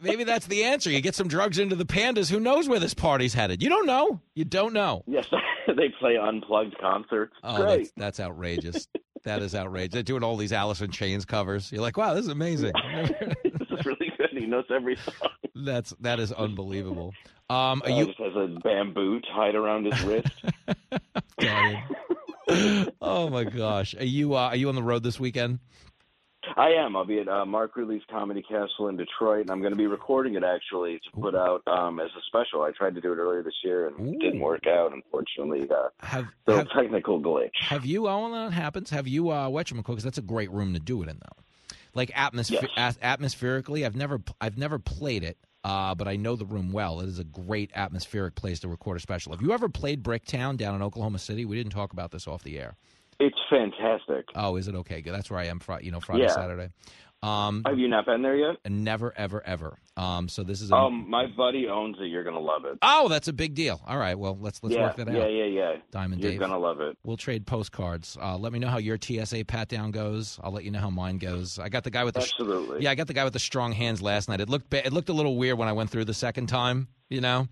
Maybe that's the answer. You get some drugs into the pandas. Who knows where this party's headed? You don't know. You don't know. Yes, (laughs) they play unplugged concerts. Oh, Great. that's, that's outrageous. that is outrageous. They're doing all these Alice in Chains covers. You're like, wow, this is amazing. (laughs) this is really good. He knows every song. That's that is unbelievable. Um, are Uh, you just has a bamboo tied around his wrist. (laughs) oh my gosh, are you uh, are you on the road this weekend? I am. I'll be at uh, Mark Ridley's Comedy Castle in Detroit, and I'm going to be recording it actually to put out um, as a special. I tried to do it earlier this year and it didn't work out, unfortunately. Uh, have, so have- technical glitch. Have you? Oh, when that happens, have you? Uh, whatchamacallit, because that's a great room to do it in, though. Like atmosphere, Yes. atmospherically, I've never, I've never played it, uh, but I know the room well. It is a great atmospheric place to record a special. Have you ever played Bricktown down in Oklahoma City? We didn't talk about this off the air. It's fantastic. Oh, is it okay? Good. That's where I am. Friday, you know, Friday, Yeah. Saturday. Um, Have you not been there yet? never, ever, ever. Um, so this is a, Um, my buddy owns it. You're going to love it. oh, that's a big deal. All right, well, let's let's yeah, work that out. yeah, yeah, yeah. Diamond You're Dave. going to love it. We'll trade postcards. Uh, let me know how your TSA pat down goes. I'll let you know how mine goes. I got the guy with the Absolutely. yeah, I got the guy with the strong hands last night. It looked ba- it looked a little weird when I went through the second time, you know.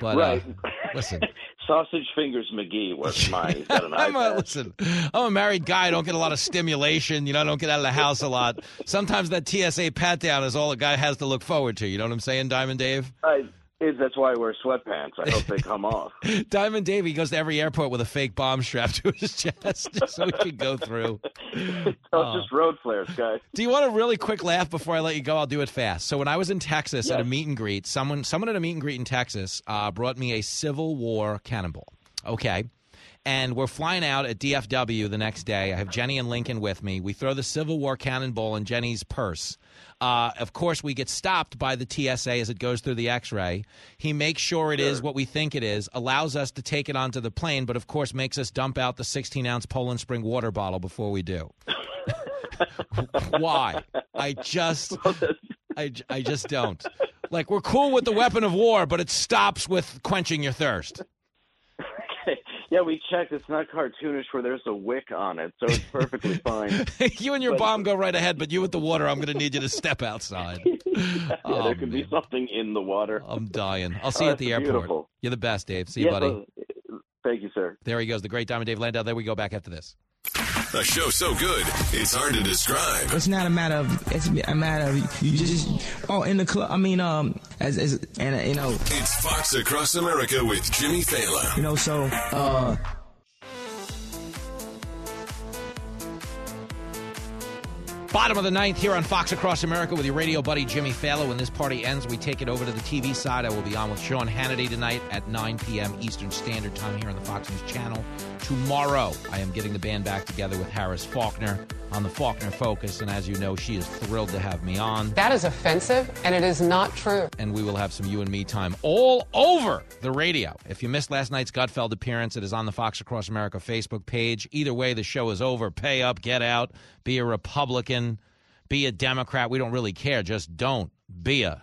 But right. uh, listen, (laughs) Sausage Fingers McGee was (laughs) mine. He's got an I'm a, listen. I'm a married guy. I don't get a lot of stimulation. You know, I don't get out of the house a lot. Sometimes that TSA pat down is all a guy has to look forward to. You know what I'm saying, Diamond Dave? I, that's why I wear sweatpants. I hope they come off. (laughs) Diamond Dave, he goes to every airport with a fake bomb strapped to his chest (laughs) so he can go through. (laughs) It's Oh. just road flares, guys. Do you want a really quick laugh before I let you go? I'll do it fast. So when I was in Texas at a meet and greet, someone someone at a meet and greet in Texas uh, brought me a Civil War cannonball. Okay. And we're flying out at DFW the next day. I have Jenny and Lincoln with me. We throw the Civil War cannonball in Jenny's purse. Uh, of course, we get stopped by the TSA as it goes through the x ray. He makes sure it is what we think it is, allows us to take it onto the plane, but of course, makes us dump out the 16 ounce Poland Spring water bottle before we do. (laughs) Why? I just, (laughs) I, I just don't. Like we're cool with the weapon of war, but it stops with quenching your thirst. Yeah, we checked. It's not cartoonish where there's a wick on it, so it's perfectly (laughs) fine. you and your But- bomb go right ahead, but you with the water, I'm going to need you to step outside. (laughs) yeah, Oh, there could be something in the water. I'm dying. I'll see Oh, you at the airport. beautiful. You're the best, Dave. See you, Yeah, buddy. thank you, sir. There he goes, the great Diamond Dave Landau. There we go back after this. A show so good, it's hard to describe. It's not a matter of. It's a matter of you just. Oh, in the club. I mean, um, as as and uh, you know, It's Fox Across America with Jimmy Failla. you know. So, uh, Bottom of the ninth here on Fox Across America with your radio buddy Jimmy Failla. When this party ends, we take it over to the TV side. I will be on with Sean Hannity tonight at 9 p.m. Eastern Standard Time here on the Fox News Channel. Tomorrow, I am getting the band back together with Harris Faulkner on the Faulkner Focus, and as you know, she is thrilled to have me on. That is offensive, and it is not true. and we will have some you and me time all over the radio. If you missed last night's Gutfeld appearance, it is on the Fox Across America Facebook page. Either way, the show is over. Pay up, get out, be a Republican, be a Democrat. We don't really care. Just don't be a.